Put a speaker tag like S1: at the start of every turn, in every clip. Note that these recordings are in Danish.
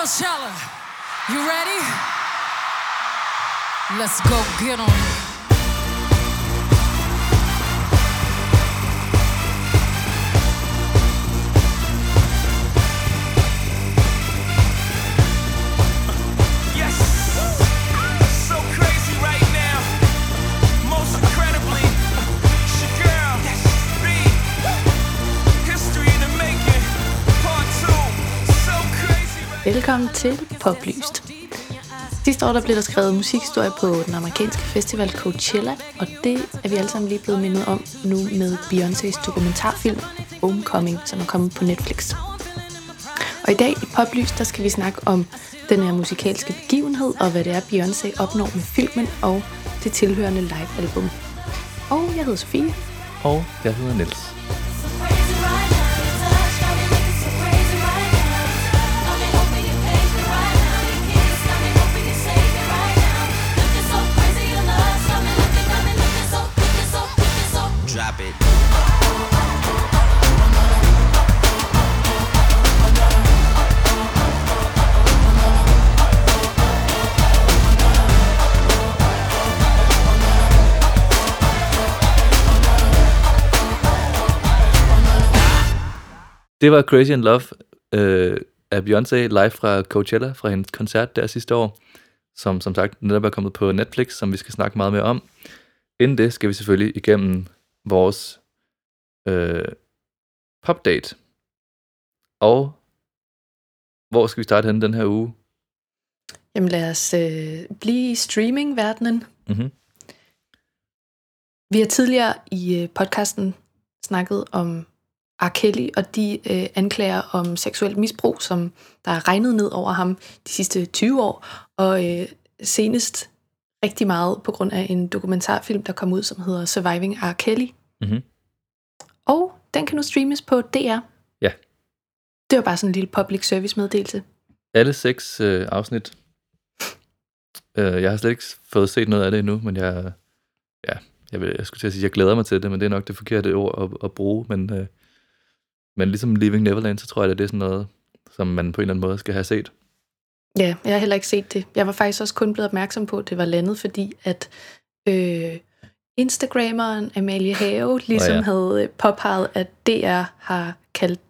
S1: Coachella. You ready? Let's go get on.
S2: Velkommen til Poplyst. Sidste år der blev der skrevet musikhistorie på den amerikanske festival Coachella, og det er vi alle sammen lige blevet mindet om nu med Beyoncés dokumentarfilm Homecoming, som er kommet på Netflix. Og i dag i Poplyst, der skal vi snakke om den her musikalske begivenhed, og hvad det er, Beyoncé opnår med filmen og det tilhørende live-album. Og jeg hedder Sofie.
S3: Og jeg hedder Niels. Det var Crazy in Love øh, af Beyoncé live fra Coachella, fra hendes koncert der sidste år, som som sagt netop er kommet på Netflix, som vi skal snakke meget mere om. Inden det skal vi selvfølgelig igennem vores øh, popdate. Og hvor skal vi starte henne den her uge?
S2: Jamen lad os øh, blive i streaming-verdenen.
S3: Mm-hmm.
S2: Vi har tidligere i øh, podcasten snakket om R. Kelly og de øh, anklager om seksuelt misbrug, som der er regnet ned over ham de sidste 20 år, og øh, senest rigtig meget på grund af en dokumentarfilm, der kom ud, som hedder Surviving R. Kelly.
S3: Mm-hmm.
S2: Og den kan nu streames på DR.
S3: Ja.
S2: Det var bare sådan en lille public service meddelelse.
S3: Alle seks øh, afsnit. Øh, jeg har slet ikke fået set noget af det endnu, men jeg, ja, jeg, vil, jeg skulle til at sige, jeg glæder mig til det, men det er nok det forkerte ord at, at bruge. Men, øh, men ligesom Leaving Neverland, så tror jeg, at det er sådan noget, som man på en eller anden måde skal have set.
S2: Ja, jeg har heller ikke set det. Jeg var faktisk også kun blevet opmærksom på, at det var landet, fordi at øh, Instagrammeren Amalie Have ligesom oh,
S3: ja.
S2: havde øh, påpeget, at DR har kaldt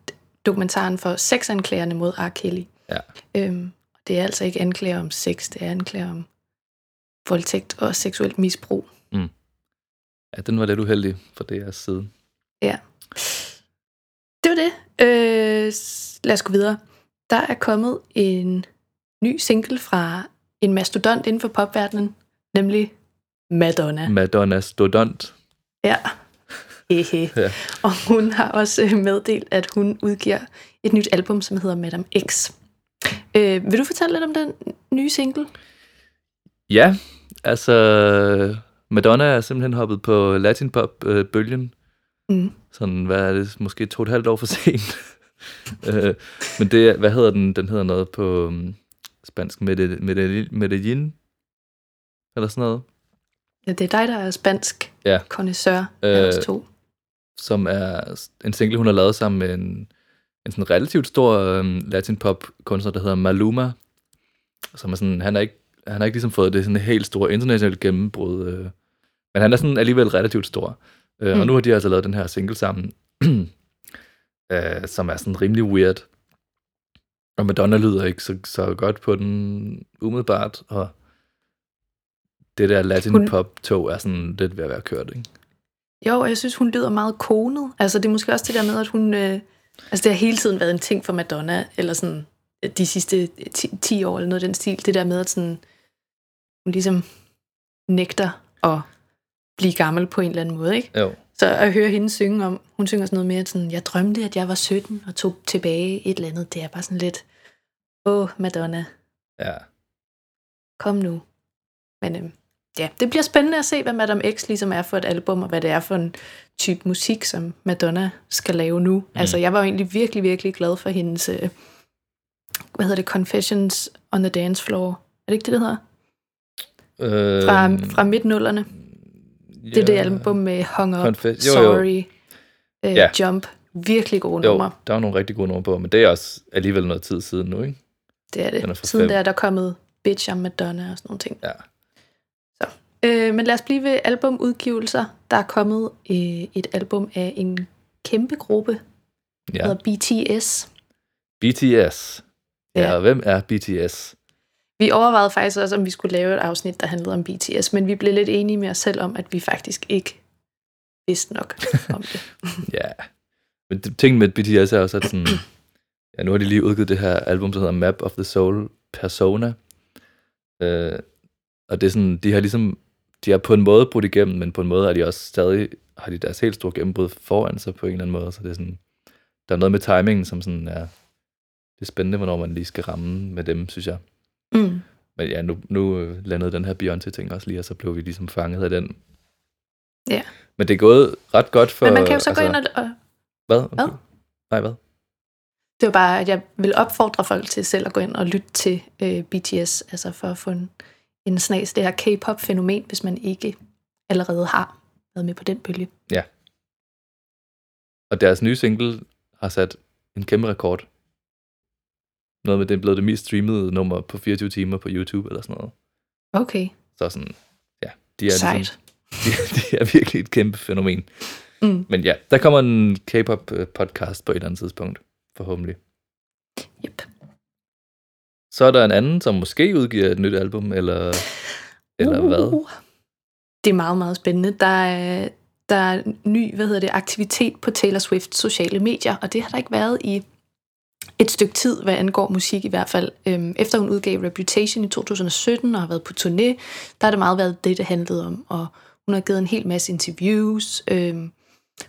S2: dokumentaren for sexanklagerne mod R. Kelly.
S3: Ja.
S2: Øhm, det er altså ikke anklager om sex, det er anklager om voldtægt og seksuelt misbrug.
S3: Ja, den var lidt uheldig for DR's side.
S2: Ja. Det var det. Øh, lad os gå videre. Der er kommet en ny single fra en mastodont inden for popverdenen, nemlig Madonna.
S3: Madonnas Dodont.
S2: Ja. Hehe.
S3: Ja.
S2: Og hun har også øh, meddelt, at hun udgiver et nyt album, som hedder Madame X. Øh, vil du fortælle lidt om den nye single?
S3: Ja, altså Madonna er simpelthen hoppet på latinpop-bølgen.
S2: Mm.
S3: Sådan, hvad er det, måske to og et halvt år for sent. øh, men det, hvad hedder den? Den hedder noget på um, spansk, Medellin, eller sådan noget,
S2: Ja, det er dig, der er spansk
S3: Ja.
S2: connoisseur af
S3: Øh,
S2: os to.
S3: som er en single, hun har lavet sammen med en, en sådan relativt stor um, latinpop-kunstner, der hedder Maluma, som er sådan, han er ikke, han har ikke ligesom fået det sådan helt store internationalt gennembrud, øh, men han er sådan alligevel relativt stor. Øh,
S2: Mm.
S3: Og nu har de altså lavet den her single sammen, øh, som er sådan rimelig weird. Og Madonna lyder ikke så, så godt på den umiddelbart, og det der latin
S2: Hun-
S3: pop tog er sådan lidt ved at være kørt, ikke?
S2: Jo, og jeg synes, hun lyder meget konet. Altså, det er måske også det der med, at hun... Øh, altså, det har hele tiden været en ting for Madonna, eller sådan øh, de sidste 10, 10 år, eller noget af den stil. Det der med, at sådan, hun ligesom nægter at blive gammel på en eller anden måde, ikke?
S3: Jo.
S2: Så at høre hende synge om, hun synger sådan noget mere sådan, jeg drømte, at jeg var 17 og tog tilbage et eller andet. Det er bare sådan lidt, åh, Madonna,
S3: Ja.
S2: kom nu. Men øhm, ja, det bliver spændende at se, hvad Madame X ligesom er for et album, og hvad det er for en type musik, som Madonna skal lave nu. Mm. Altså, jeg var jo egentlig virkelig, virkelig glad for hendes, øh, hvad hedder det, Confessions on the Dance Floor. Er det ikke det, det hedder?
S3: Øh,
S2: Fra, fra midt-nullerne. Det er det album med Hung Up,
S3: Confess- jo, jo.
S2: Sorry, øh,
S3: Ja.
S2: Jump. Virkelig gode
S3: Jo,
S2: numre.
S3: der er nogle rigtig gode numre på, men det er også alligevel noget tid siden nu, ikke?
S2: det er det.
S3: Er
S2: Siden der er der kommet Bitch, I'm Madonna og sådan nogle ting.
S3: Ja.
S2: Øh, men lad os blive ved albumudgivelser. Der er kommet øh, et album af en kæmpe gruppe, der
S3: Ja.
S2: hedder BTS.
S3: BTS. Ja,
S2: Ja.
S3: hvem er BTS?
S2: Vi overvejede faktisk også, om vi skulle lave et afsnit, der handlede om BTS, men vi blev lidt enige med os selv om, at vi faktisk ikke vidste nok om det.
S3: Ja. Men det, ting med BTS er også, at sådan, ja, nu har de lige udgivet det her album, der hedder Map of the Soul Persona. Øh, og det er sådan, de har ligesom, de har på en måde brudt igennem, men på en måde er de også stadig, har de deres helt store gennembrud foran sig på en eller anden måde, så det er sådan, der er noget med timingen, som sådan er, det er spændende, hvornår man lige skal ramme med dem, synes jeg.
S2: Mm.
S3: Men ja, nu, nu øh, landede den her Beyoncé-ting også lige, og så blev vi ligesom fanget af den.
S2: Ja.
S3: Men det er gået ret godt for...
S2: Men man kan jo så gå ind og... og
S3: Hvad?
S2: Hvad?
S3: Nej, hvad?
S2: det var bare, at jeg vil opfordre folk til selv at gå ind og lytte til øh, BTS, altså for at få en, en snas det her K-pop-fænomen, hvis man ikke allerede har været med på den bølge.
S3: Og deres nye single har sat en kæmpe rekord. Noget med, det er blevet det mest streamede nummer på 24 timer på YouTube eller sådan noget.
S2: Okay,
S3: Så sådan, ja, de er,
S2: sejt.
S3: ligesom, de, de er virkelig et kæmpe fænomen.
S2: Mm.
S3: Men ja, der kommer en K-pop øh, podcast på et eller andet tidspunkt, forhåbentlig.
S2: Yep.
S3: Så er der en anden, som måske udgiver et nyt album, eller, eller hvad?
S2: Det er meget, meget spændende. Der er, der er ny, hvad hedder det, aktivitet på Taylor Swift sociale medier, og det har der ikke været i et stykke tid, hvad angår musik i hvert fald. Øhm, efter hun udgav Reputation i 2017 og har været på turné, der har det meget været det, det handlede om. Og hun har givet en hel masse interviews. Øhm,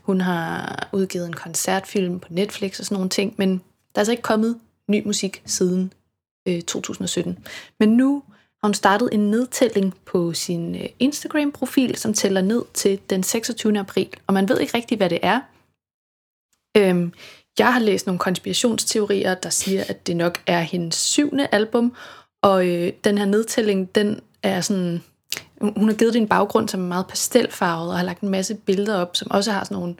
S2: hun har udgivet en koncertfilm på Netflix og sådan nogle ting, men der er altså ikke kommet ny musik siden øh, 2017. Men nu har hun startet en nedtælling på sin øh, Instagram-profil, som tæller ned til den 26. april. Og man ved ikke rigtig, hvad det er. Øhm, jeg har læst nogle konspirationsteorier, der siger, at det nok er hendes syvende album, og øh, den her nedtælling, den er sådan... Hun har givet det en baggrund, som er meget pastelfarvet, og har lagt en masse billeder op, som også har sådan nogle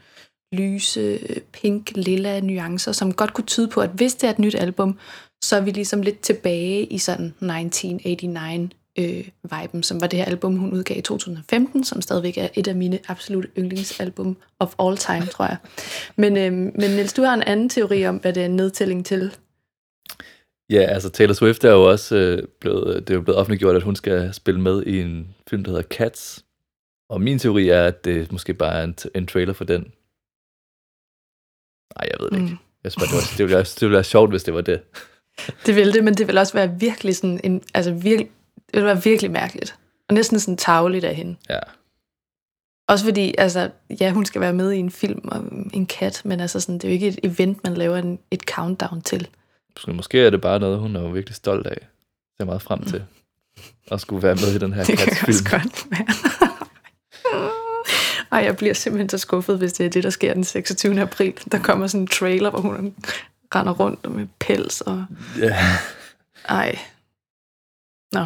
S2: lyse, øh, pink, lilla nuancer, som godt kunne tyde på, at hvis det er et nyt album, så er vi ligesom lidt tilbage i sådan 1989 øh, viben, som var det her album, hun udgav i 2015, som stadigvæk er et af mine absolut yndlingsalbum of all time, tror jeg. Men, øh, men Niels, du har en anden teori om, hvad det er en nedtælling til.
S3: Ja, altså Taylor Swift er jo også øh, blevet, det er jo blevet offentliggjort, at hun skal spille med i en film, der hedder Cats. Og min teori er, at det måske bare er en, en trailer for den. Nej, jeg ved det ikke.
S2: Mm.
S3: Jeg synes bare, det, var, det, ville være, det ville være sjovt, hvis det var det.
S2: Det vil det, men det vil også være virkelig sådan en, altså virkelig, det være virkelig mærkeligt. Og næsten sådan tageligt af hende.
S3: Ja.
S2: Også fordi, altså, ja, hun skal være med i en film om en kat, men altså sådan, det er jo ikke et event, man laver en, et countdown til.
S3: Så måske er det bare noget, hun er jo virkelig stolt af. Ser meget frem til. At skulle være med i den her
S2: Det kan
S3: Cats-film.
S2: også godt være. Ej, jeg bliver simpelthen så skuffet, hvis det er det, der sker den 26. april. Der kommer sådan en trailer, hvor hun render rundt med pels og...
S3: Ja.
S2: Ej. Nå.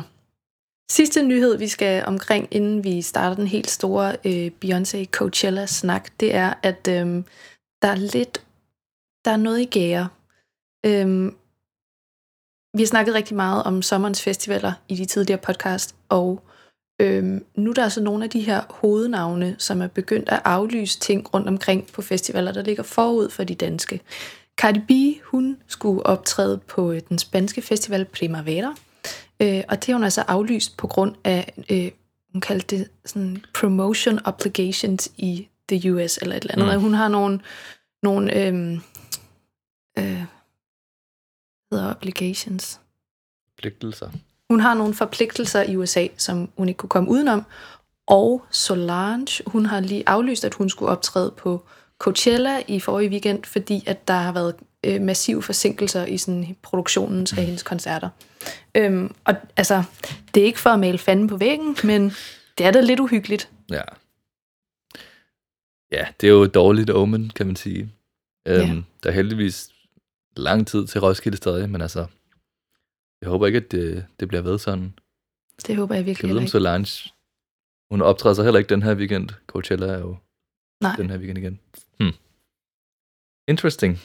S2: Sidste nyhed, vi skal omkring, inden vi starter den helt store øh, Beyoncé Coachella-snak, det er, at øh, der er lidt... Der er noget i gære. Øh, vi har snakket rigtig meget om sommerens festivaler i de tidligere podcast, og øh, nu er der altså nogle af de her hovednavne, som er begyndt at aflyse ting rundt omkring på festivaler, der ligger forud for de danske. Cardi B, hun skulle optræde på øh, den spanske festival Primavera, øh, og det har hun altså aflyst på grund af, øh, hun kaldte det sådan promotion obligations i the US, eller et eller andet.
S3: Mm.
S2: Hun har nogle, nogle øh, hvad hedder obligations.
S3: Pligtelser.
S2: Hun har nogle forpligtelser i USA, som hun ikke kunne komme udenom. Og Solange, hun har lige aflyst, at hun skulle optræde på Coachella i forrige weekend, fordi at der har været øh, massive forsinkelser i sådan, produktionen af hendes koncerter. Øhm, og altså, det er ikke for at male fanden på væggen, men det er da lidt uhyggeligt.
S3: Ja. Ja, det er jo et dårligt omen, kan man sige. Øhm,
S2: Ja.
S3: Der er heldigvis lang tid til Roskilde stadig, men altså, jeg håber ikke, at det, det bliver ved sådan.
S2: Det håber jeg
S3: Jeg
S2: virkelig
S3: ved,
S2: heller
S3: om. Solange, hun optræder sig heller ikke den her weekend. Coachella er jo
S2: Nej.
S3: den her weekend igen. Hmm. Interesting.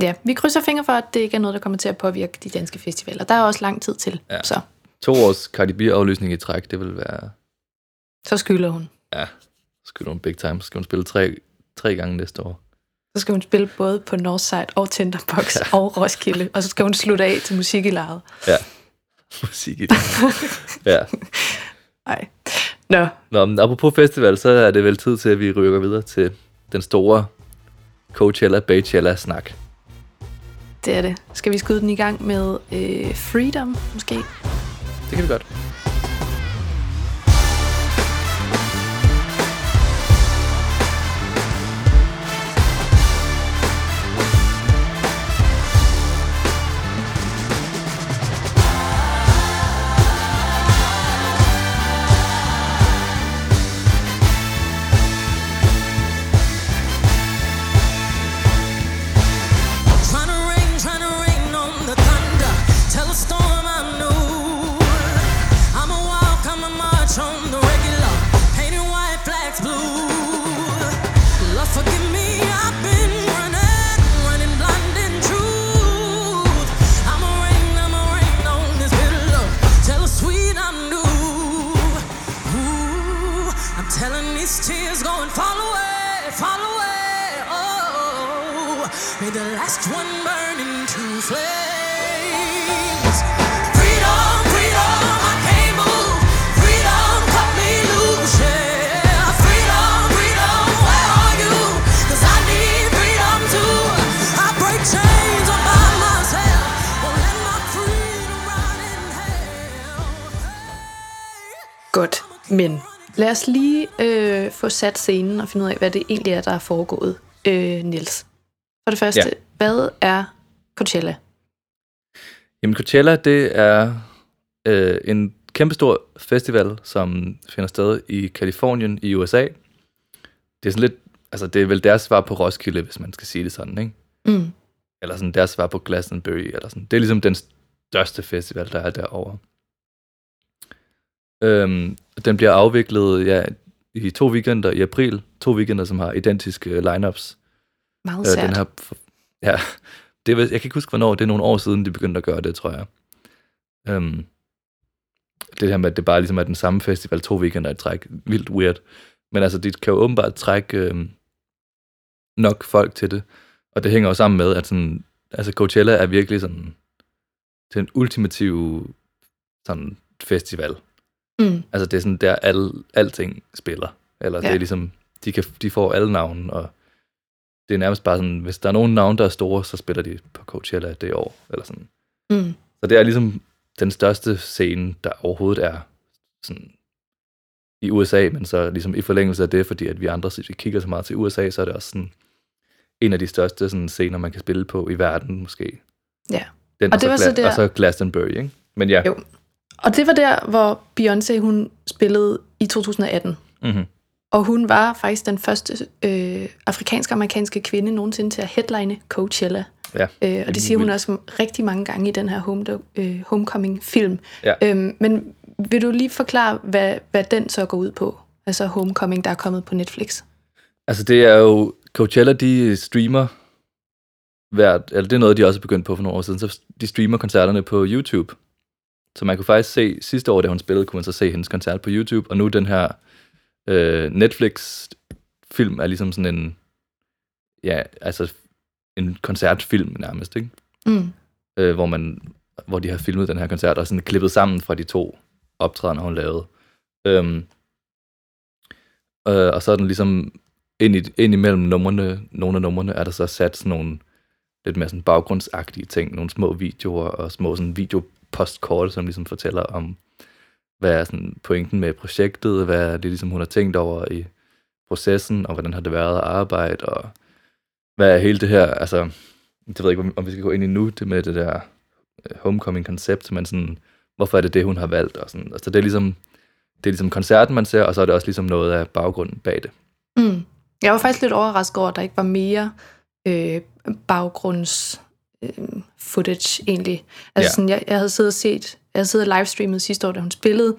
S2: Ja, vi krydser fingre for, at det ikke er noget, der kommer til at påvirke de danske festivaler. Der er også lang tid til,
S3: Ja.
S2: så,
S3: To års Cardi B-aflysning i træk, det vil være...
S2: så skylder hun.
S3: Ja, så skal hun big time. Så skal hun spille tre, tre gange næste år.
S2: Så skal hun spille både på Northside og Tinderbox ja. og Roskilde, og så skal hun slutte af til musik i lejet.
S3: Ja. Musik i det. ja.
S2: Nej. Nå,
S3: Nå, men apropos festival, så er det vel tid til, at vi rykker videre til den store Coachella, Baychella-snak
S2: det er det. Skal vi skyde den i gang med øh, Freedom, måske?
S3: Det kan vi godt.
S2: Sat scenen og finde ud af, hvad det egentlig er, der er foregået. Øh, Niels, for det første,
S3: Ja.
S2: hvad er Coachella?
S3: Jamen, Coachella, det er øh, en kæmpestor festival, som finder sted i Kalifornien i USA. Det er sådan lidt, altså det er vel deres svar på Roskilde, hvis man skal sige det sådan, ikke?
S2: Mm.
S3: Eller sådan deres svar på Glastonbury, eller sådan. Det er ligesom den største festival, der er derovre. Øhm, den bliver afviklet ja, i to weekender i april. To weekender, som har identiske lineups.
S2: Meget
S3: Øh,
S2: sært.
S3: den her, ja, det jeg kan ikke huske, hvornår. Det er nogle år siden, de begyndte at gøre det, tror jeg. Øhm, det her med, at det bare ligesom er den samme festival to weekender i træk. Vildt weird. Men altså, de kan jo åbenbart trække øhm, nok folk til det. Og det hænger jo sammen med, at sådan, altså Coachella er virkelig sådan den ultimative sådan festival.
S2: Mm.
S3: Altså det er sådan, der al, alting spiller. Eller ja. det er ligesom, de, kan, de får alle navne, og det er nærmest bare sådan, hvis der er nogen navne, der er store, så spiller de på Coachella det år, eller sådan.
S2: Mm.
S3: Så det er ligesom den største scene, der overhovedet er sådan i USA, men så ligesom i forlængelse af det, fordi at vi andre vi kigger så meget til USA, så er det også sådan en af de største sådan, scener, man kan spille på i verden, måske.
S2: Ja.
S3: Den,
S2: Og det var så der-
S3: Og så Glastonbury, ikke? Men ja.
S2: Jo. Og det var der, hvor Beyoncé hun spillede i 2018.
S3: Mm-hmm.
S2: Og hun var faktisk den første øh, afrikansk-amerikanske kvinde nogensinde til at headline Coachella.
S3: Ja,
S2: Øh, og det siger hun også rigtig mange gange i den her home, øh, Homecoming-film.
S3: Ja.
S2: Øhm, men vil du lige forklare, hvad, hvad den så går ud på? Altså Homecoming, der er kommet på Netflix.
S3: Altså det er jo, Coachella de streamer hvert, eller det er noget, de også er begyndt på for nogle år siden, så de streamer koncerterne på YouTube. Så man kunne faktisk se, sidste år, da hun spillede, kunne man så se hendes koncert på YouTube, og nu den her øh, Netflix-film er ligesom sådan en, ja, altså en koncertfilm nærmest, ikke?
S2: Mm.
S3: øh, hvor, man, hvor de har filmet den her koncert, og sådan klippet sammen fra de to optrædener, hun lavede. Øhm, øh, og så er den ligesom ind, i, ind imellem numrene, nogle af numrene, er der så sat sådan nogle lidt mere sådan baggrundsagtige ting, nogle små videoer og små sådan postkort, som ligesom fortæller om, hvad er sådan pointen med projektet, hvad er det ligesom hun har tænkt over i processen, og hvordan har det været at arbejde, og hvad er hele det her, altså, det ved jeg ikke, om vi skal gå ind i nu, det med det der øh, homecoming-koncept, men sådan, hvorfor er det det, hun har valgt, og sådan, altså det er ligesom, det er ligesom koncerten, man ser, og så er det også ligesom noget af baggrunden bag det.
S2: Mm. Jeg var faktisk lidt overrasket over, at der ikke var mere øh, baggrunds øh, footage egentlig. Altså
S3: Ja.
S2: sådan, jeg, jeg havde siddet og set, jeg havde siddet og livestreamet sidste år, da hun spillede,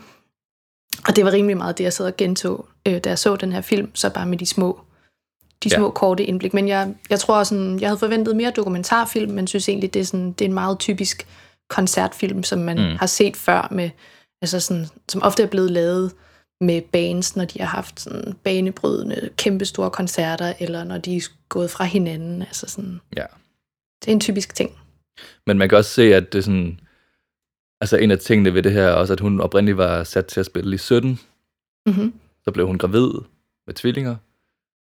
S2: og det var rimelig meget det, jeg sad og gentog, øh, da jeg så den her film, så bare med de små de
S3: Ja.
S2: små korte indblik. Men jeg, jeg tror sådan, jeg havde forventet mere dokumentarfilm, men synes egentlig, det er, sådan, det er en meget typisk koncertfilm, som man
S3: mm.
S2: har set før, med, altså sådan, som ofte er blevet lavet med bands, når de har haft sådan banebrydende, kæmpestore koncerter, eller når de er gået fra hinanden. Altså sådan,
S3: Ja.
S2: Det er en typisk ting.
S3: Men man kan også se, at det er sådan... Altså en af tingene ved det her er også, at hun oprindeligt var sat til at spille i 17.
S2: Mm-hmm.
S3: Så blev hun gravid med tvillinger,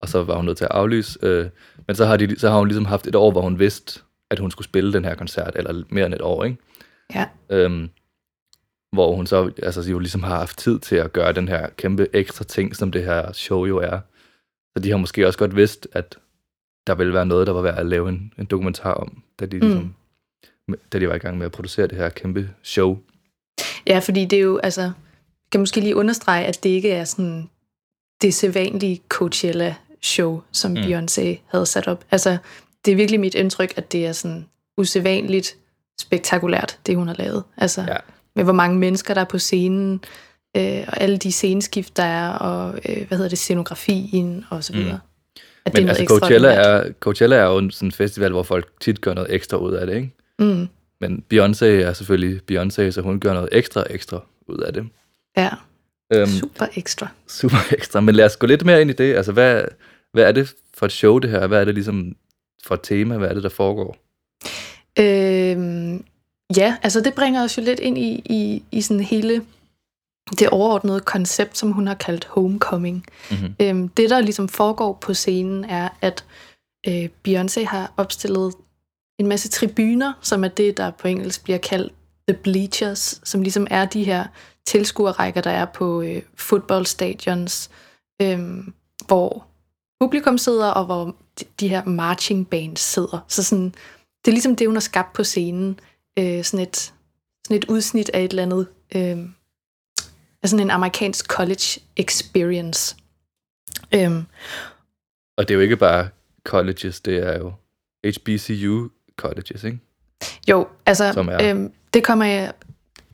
S3: og så var hun nødt til at aflyse. Øh, men så har, de, så har hun ligesom haft et år, hvor hun vidste, at hun skulle spille den her koncert, eller mere end et år, ikke?
S2: Ja.
S3: Øhm, hvor hun så altså, jo ligesom har haft tid til at gøre den her kæmpe ekstra ting, som det her show jo er. Så de har måske også godt vidst, at der ville være noget, der var værd at lave en, en dokumentar om, da de, ligesom, mm. da de var i gang med at producere det her kæmpe show.
S2: Ja, fordi det er jo, altså, kan måske lige understrege, at det ikke er sådan det sædvanlige Coachella-show, som
S3: Mm.
S2: mm. Beyoncé havde sat op. Altså, det er virkelig mit indtryk, at det er sådan usædvanligt spektakulært, det hun har lavet. Altså,
S3: Ja.
S2: med hvor mange mennesker, der er på scenen, øh, og alle de sceneskift, der er, og øh, hvad hedder det, scenografien, og så videre. Mm. At
S3: Men
S2: noget
S3: altså, Coachella er, Coachella er jo en sådan festival, hvor folk tit gør noget ekstra ud af det, ikke?
S2: Mm,
S3: Men Beyoncé er selvfølgelig Beyoncé, så hun gør noget ekstra ekstra ud af det.
S2: ja,
S3: Øhm,
S2: super ekstra.
S3: super ekstra. Men lad os gå lidt mere ind i det. Altså, hvad, hvad er det for et show, det her? Hvad er det ligesom for et tema? Hvad er det, der foregår?
S2: Øhm, ja, altså det bringer os jo lidt ind i, i, i sådan hele det overordnede koncept, som hun har kaldt homecoming.
S3: Mhm.
S2: Øhm, det, der ligesom foregår på scenen, er, at øh, Beyoncé har opstillet en masse tribuner, som er det, der på engelsk bliver kaldt the bleachers, som ligesom er de her tilskuerrækker, der er på øh, fodboldstadions, øh, hvor publikum sidder, og hvor de, de her marching bands sidder. Så sådan, det er ligesom det, hun har skabt på scenen. Øh, sådan, et, sådan et udsnit af et eller andet, øh, af sådan en amerikansk college experience. Øhm,
S3: Og det er jo ikke bare colleges, det er jo HBCU colleges, ikke?
S2: jo, altså,
S3: Som er-
S2: øhm, det kommer jeg...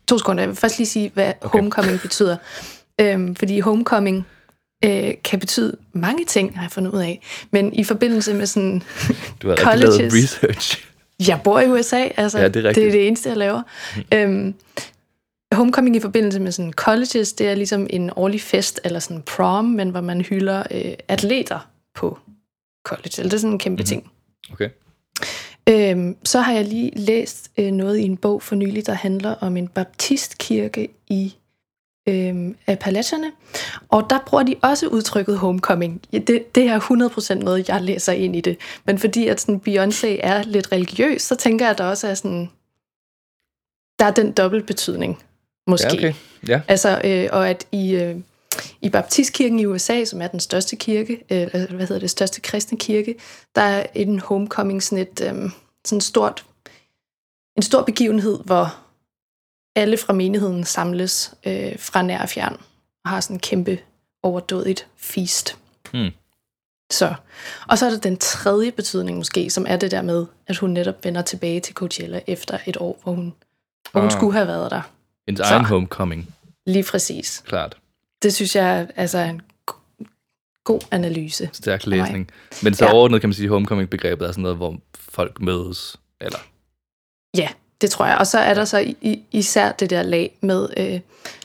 S2: To sekunder, jeg vil først lige sige, hvad
S3: Okay.
S2: homecoming betyder. Øhm, fordi homecoming øh, kan betyde mange ting, har jeg fundet ud af. Men i forbindelse med sådan...
S3: Du har rigtig lavet
S2: Colleges.
S3: research.
S2: Jeg bor i USA, altså.
S3: Ja, det er
S2: det er det eneste, jeg laver. øhm, homecoming i forbindelse med sådan colleges, det er ligesom en årlig fest, eller sådan prom, men hvor man hylder øh, atleter på college. Eller det er sådan en kæmpe
S3: Mhm.
S2: mm-hmm. ting.
S3: Okay.
S2: Øhm, så har jeg lige læst øh, noget i en bog for nylig, der handler om en baptistkirke i øhm, Appalacherne. Og der bruger de også udtrykket homecoming. Det, det er 100% noget, jeg læser ind i det. Men fordi at sådan Beyoncé er lidt religiøs, så tænker jeg, at der også er sådan... Der er den dobbelt betydning, måske.
S3: Ja, okay. Ja.
S2: Altså, øh, og at i, øh, i Baptistkirken i USA, som er den største kirke, øh, eller hvad hedder det, største kristne kirke, der er en homecoming sådan et øh, sådan stort, en stor begivenhed, hvor alle fra menigheden samles øh, fra nær og fjern og har sådan en kæmpe overdådigt feast.
S3: Hmm.
S2: Så. Og så er der den tredje betydning måske, som er det der med, at hun netop vender tilbage til Coachella efter et år, hvor hun, hvor hun
S3: Ah.
S2: skulle have været der.
S3: En
S2: Så.
S3: egen homecoming,
S2: Lige præcis.
S3: klart.
S2: Det synes jeg er altså en go- god analyse.
S3: Stærk læsning. Men så
S2: Ja.
S3: overordnet kan man sige, at homecoming-begrebet er sådan noget, hvor folk mødes. Eller,
S2: Ja, det tror jeg. Og så er der så især det der lag med øh,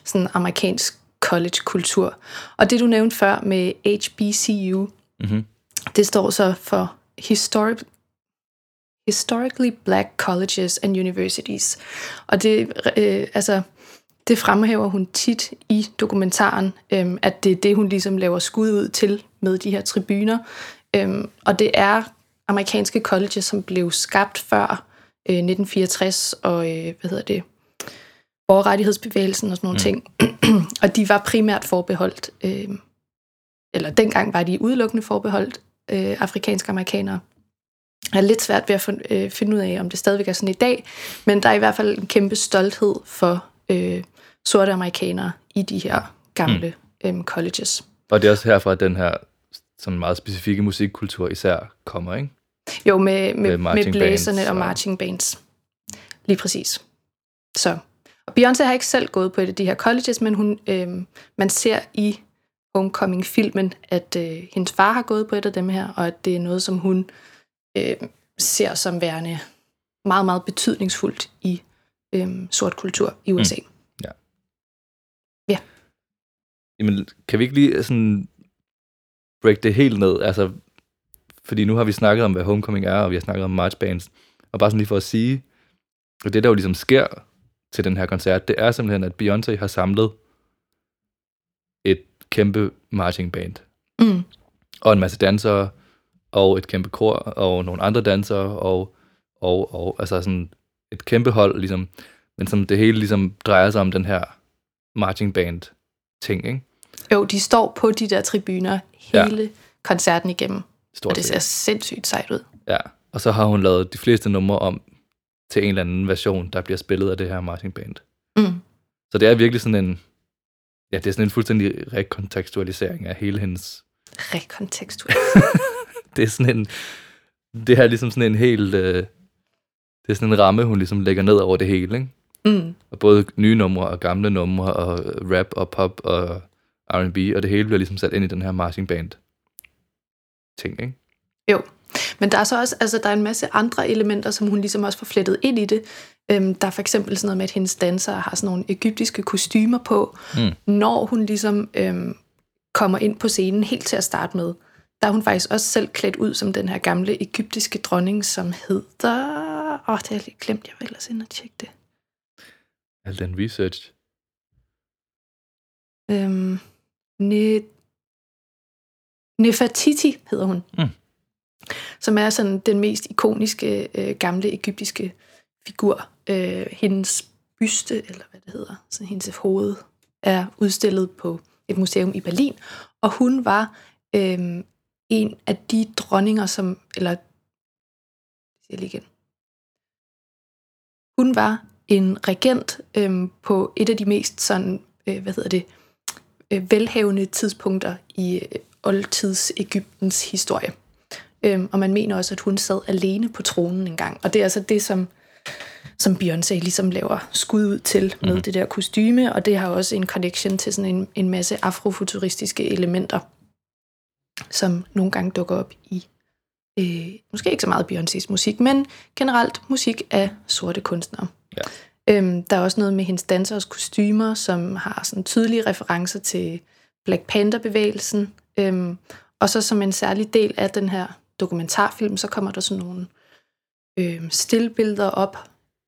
S2: sådan amerikansk college-kultur. Og det du nævnte før med HBCU,
S3: mm-hmm.
S2: det står så for Historic, Historically Black Colleges and Universities. Og det, øh, altså, det fremhæver hun tit i dokumentaren, øh, at det er det, hun ligesom laver skud ud til med de her tribuner. Øh, og det er amerikanske colleges, som blev skabt før øh, 1964, og øh, hvad hedder det, borgerrettighedsbevægelsen og sådan nogle mm. ting. og de var primært forbeholdt, øh, eller dengang var de udelukkende forbeholdt øh, afrikanske amerikanere. Jeg er lidt svært ved at øh, finde ud af, om det stadigvæk er sådan i dag, men der er i hvert fald en kæmpe stolthed for øh, sorte amerikanere i de her gamle mm. øh, colleges.
S3: Og det er også herfra, at den her sådan meget specifikke musikkultur især kommer, ikke?
S2: Jo, med, med,
S3: Med
S2: med, blæserne og
S3: og-
S2: marching bands. Lige præcis. Så. Og Beyoncé har ikke selv gået på et af de her colleges, men hun, øh, man ser i Homecoming-filmen, at øh, hendes far har gået på et af dem her, og at det er noget, som hun øh, ser som værende meget, meget betydningsfuldt i øh, sort kultur i USA. Mm.
S3: Jamen, kan vi ikke lige sådan break det helt ned? Altså, fordi nu har vi snakket om, hvad homecoming er, og vi har snakket om march bands. Og bare sådan lige for at sige, at det der jo ligesom sker til den her koncert, det er simpelthen, at Beyoncé har samlet et kæmpe marching band.
S2: Mm.
S3: Og en masse dansere, og et kæmpe kor, og nogle andre dansere, og, og, og altså sådan et kæmpe hold, ligesom. Men som det hele ligesom drejer sig om den her marching band ting, ikke?
S2: Jo, de står på de der tribuner hele ja. koncerten igennem,
S3: Stort
S2: og det ser sindssygt sejt ud.
S3: Ja, og så har hun lavet de fleste numre om til en eller anden version, der bliver spillet af det her marching band.
S2: Mm.
S3: Så det er virkelig sådan en, ja, det er sådan en fuldstændig rekontekstualisering af hele hendes,
S2: Rekontekstuelt.
S3: det er sådan en, det er ligesom sådan en helt, øh, det er sådan en ramme, hun ligesom lægger ned over det hele, ikke?
S2: Mm.
S3: Og både nye numre og gamle numre og rap og pop og R&B, og det hele bliver ligesom sat ind i den her marching band ting, ikke?
S2: Jo, men der er så også, altså der er en masse andre elementer, som hun ligesom også får flettet ind i det. Øhm, der er for eksempel sådan noget med, at hendes dansere har sådan nogle egyptiske kostymer på,
S3: Mm.
S2: når hun ligesom øhm, kommer ind på scenen helt til at starte med. Der er hun faktisk også selv klædt ud som den her gamle egyptiske dronning, som hedder... Åh, oh, det har jeg lige glemt. Jeg vil ellers ind og tjekke det.
S3: Al den research.
S2: Øhm, ne, Nefertiti hedder hun.
S3: Mm.
S2: Som er sådan den mest ikoniske øh, gamle egyptiske figur. Øh, hendes byste, eller hvad det hedder, sådan hendes hoved, er udstillet på et museum i Berlin. Og hun var øh, en af de dronninger, som, eller, jeg siger lige igen. Hun var en regent øh, på et af de mest sådan, øh, hvad hedder det, øh, velhavende tidspunkter i øh, oldtids Ægyptens historie. Øhm, og man mener også, at hun sad alene på tronen engang. Og det er altså det, som, som Beyoncé ligesom laver skud ud til med mm. det der kostyme, og det har også en connection til sådan en, en masse afrofuturistiske elementer, som nogle gange dukker op i, øh, måske ikke så meget Beyoncés musik, men generelt musik af sorte kunstnere.
S3: Ja.
S2: Øhm, der er også noget med hendes dansers kostymer, som har sådan tydelige referencer til Black Panther-bevægelsen. Øhm, og så som en særlig del af den her dokumentarfilm, så kommer der sådan nogle øhm, stillbilleder op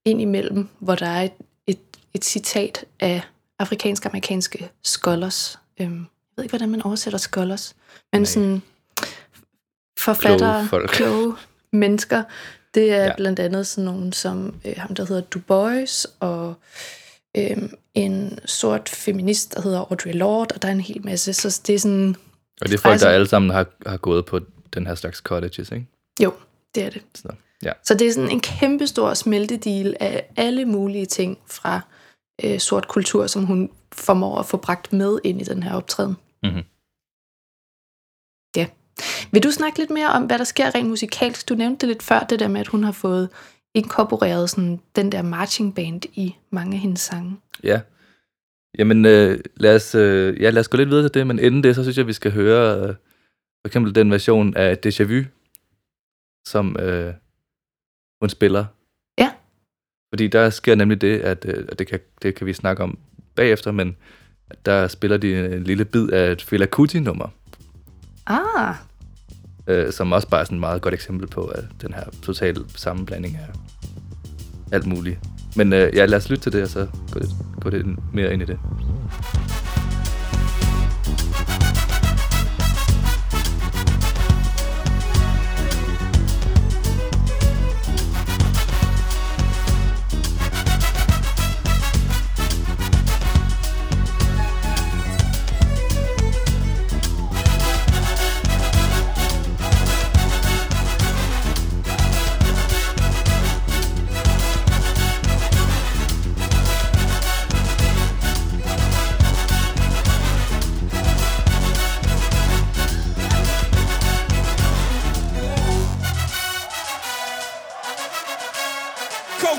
S2: ind imellem, hvor der er et, et, et citat af afrikansk-amerikanske scholars. Øhm, ved ikke, hvordan man oversætter scholars, men
S3: Nej.
S2: sådan forfattere,
S3: Kloge folk.
S2: kloge mennesker. Det er
S3: Ja.
S2: blandt andet sådan nogen som øh, ham, der hedder Du Bois, og øh, en sort feminist, der hedder Audre Lorde, og der er en hel masse. Så det er sådan,
S3: Og det er folk,
S2: Altså-
S3: der alle sammen har, har gået på den her slags cottages, ikke?
S2: jo, det er det.
S3: Så, ja.
S2: Så det er sådan en kæmpestor smeltedil af alle mulige ting fra øh, sort kultur, som hun formår at få bragt med ind i den her optræden.
S3: Mhm.
S2: Ja. Vil du snakke lidt mere om, hvad der sker rent musikalsk? Du nævnte det lidt før, det der med, at hun har fået inkorporeret sådan, den der marching band i mange af hendes sange.
S3: Ja. Jamen, øh, lad, os, øh, ja, lad os gå lidt videre til det, men inden det, så synes jeg, vi skal høre øh, for eksempel den version af Déjà Vu, som øh, hun spiller.
S2: Ja.
S3: Fordi der sker nemlig det, at øh, det, kan, det kan vi snakke om bagefter, men der spiller de en lille bid af et Fela Kuti-nummer,
S2: Ah,
S3: øh, som også bare er sådan et meget godt eksempel på at den her totale sammenblanding af alt muligt. Men øh, ja, lad os lytte til det, og så gå lidt, gå lidt mere ind i det.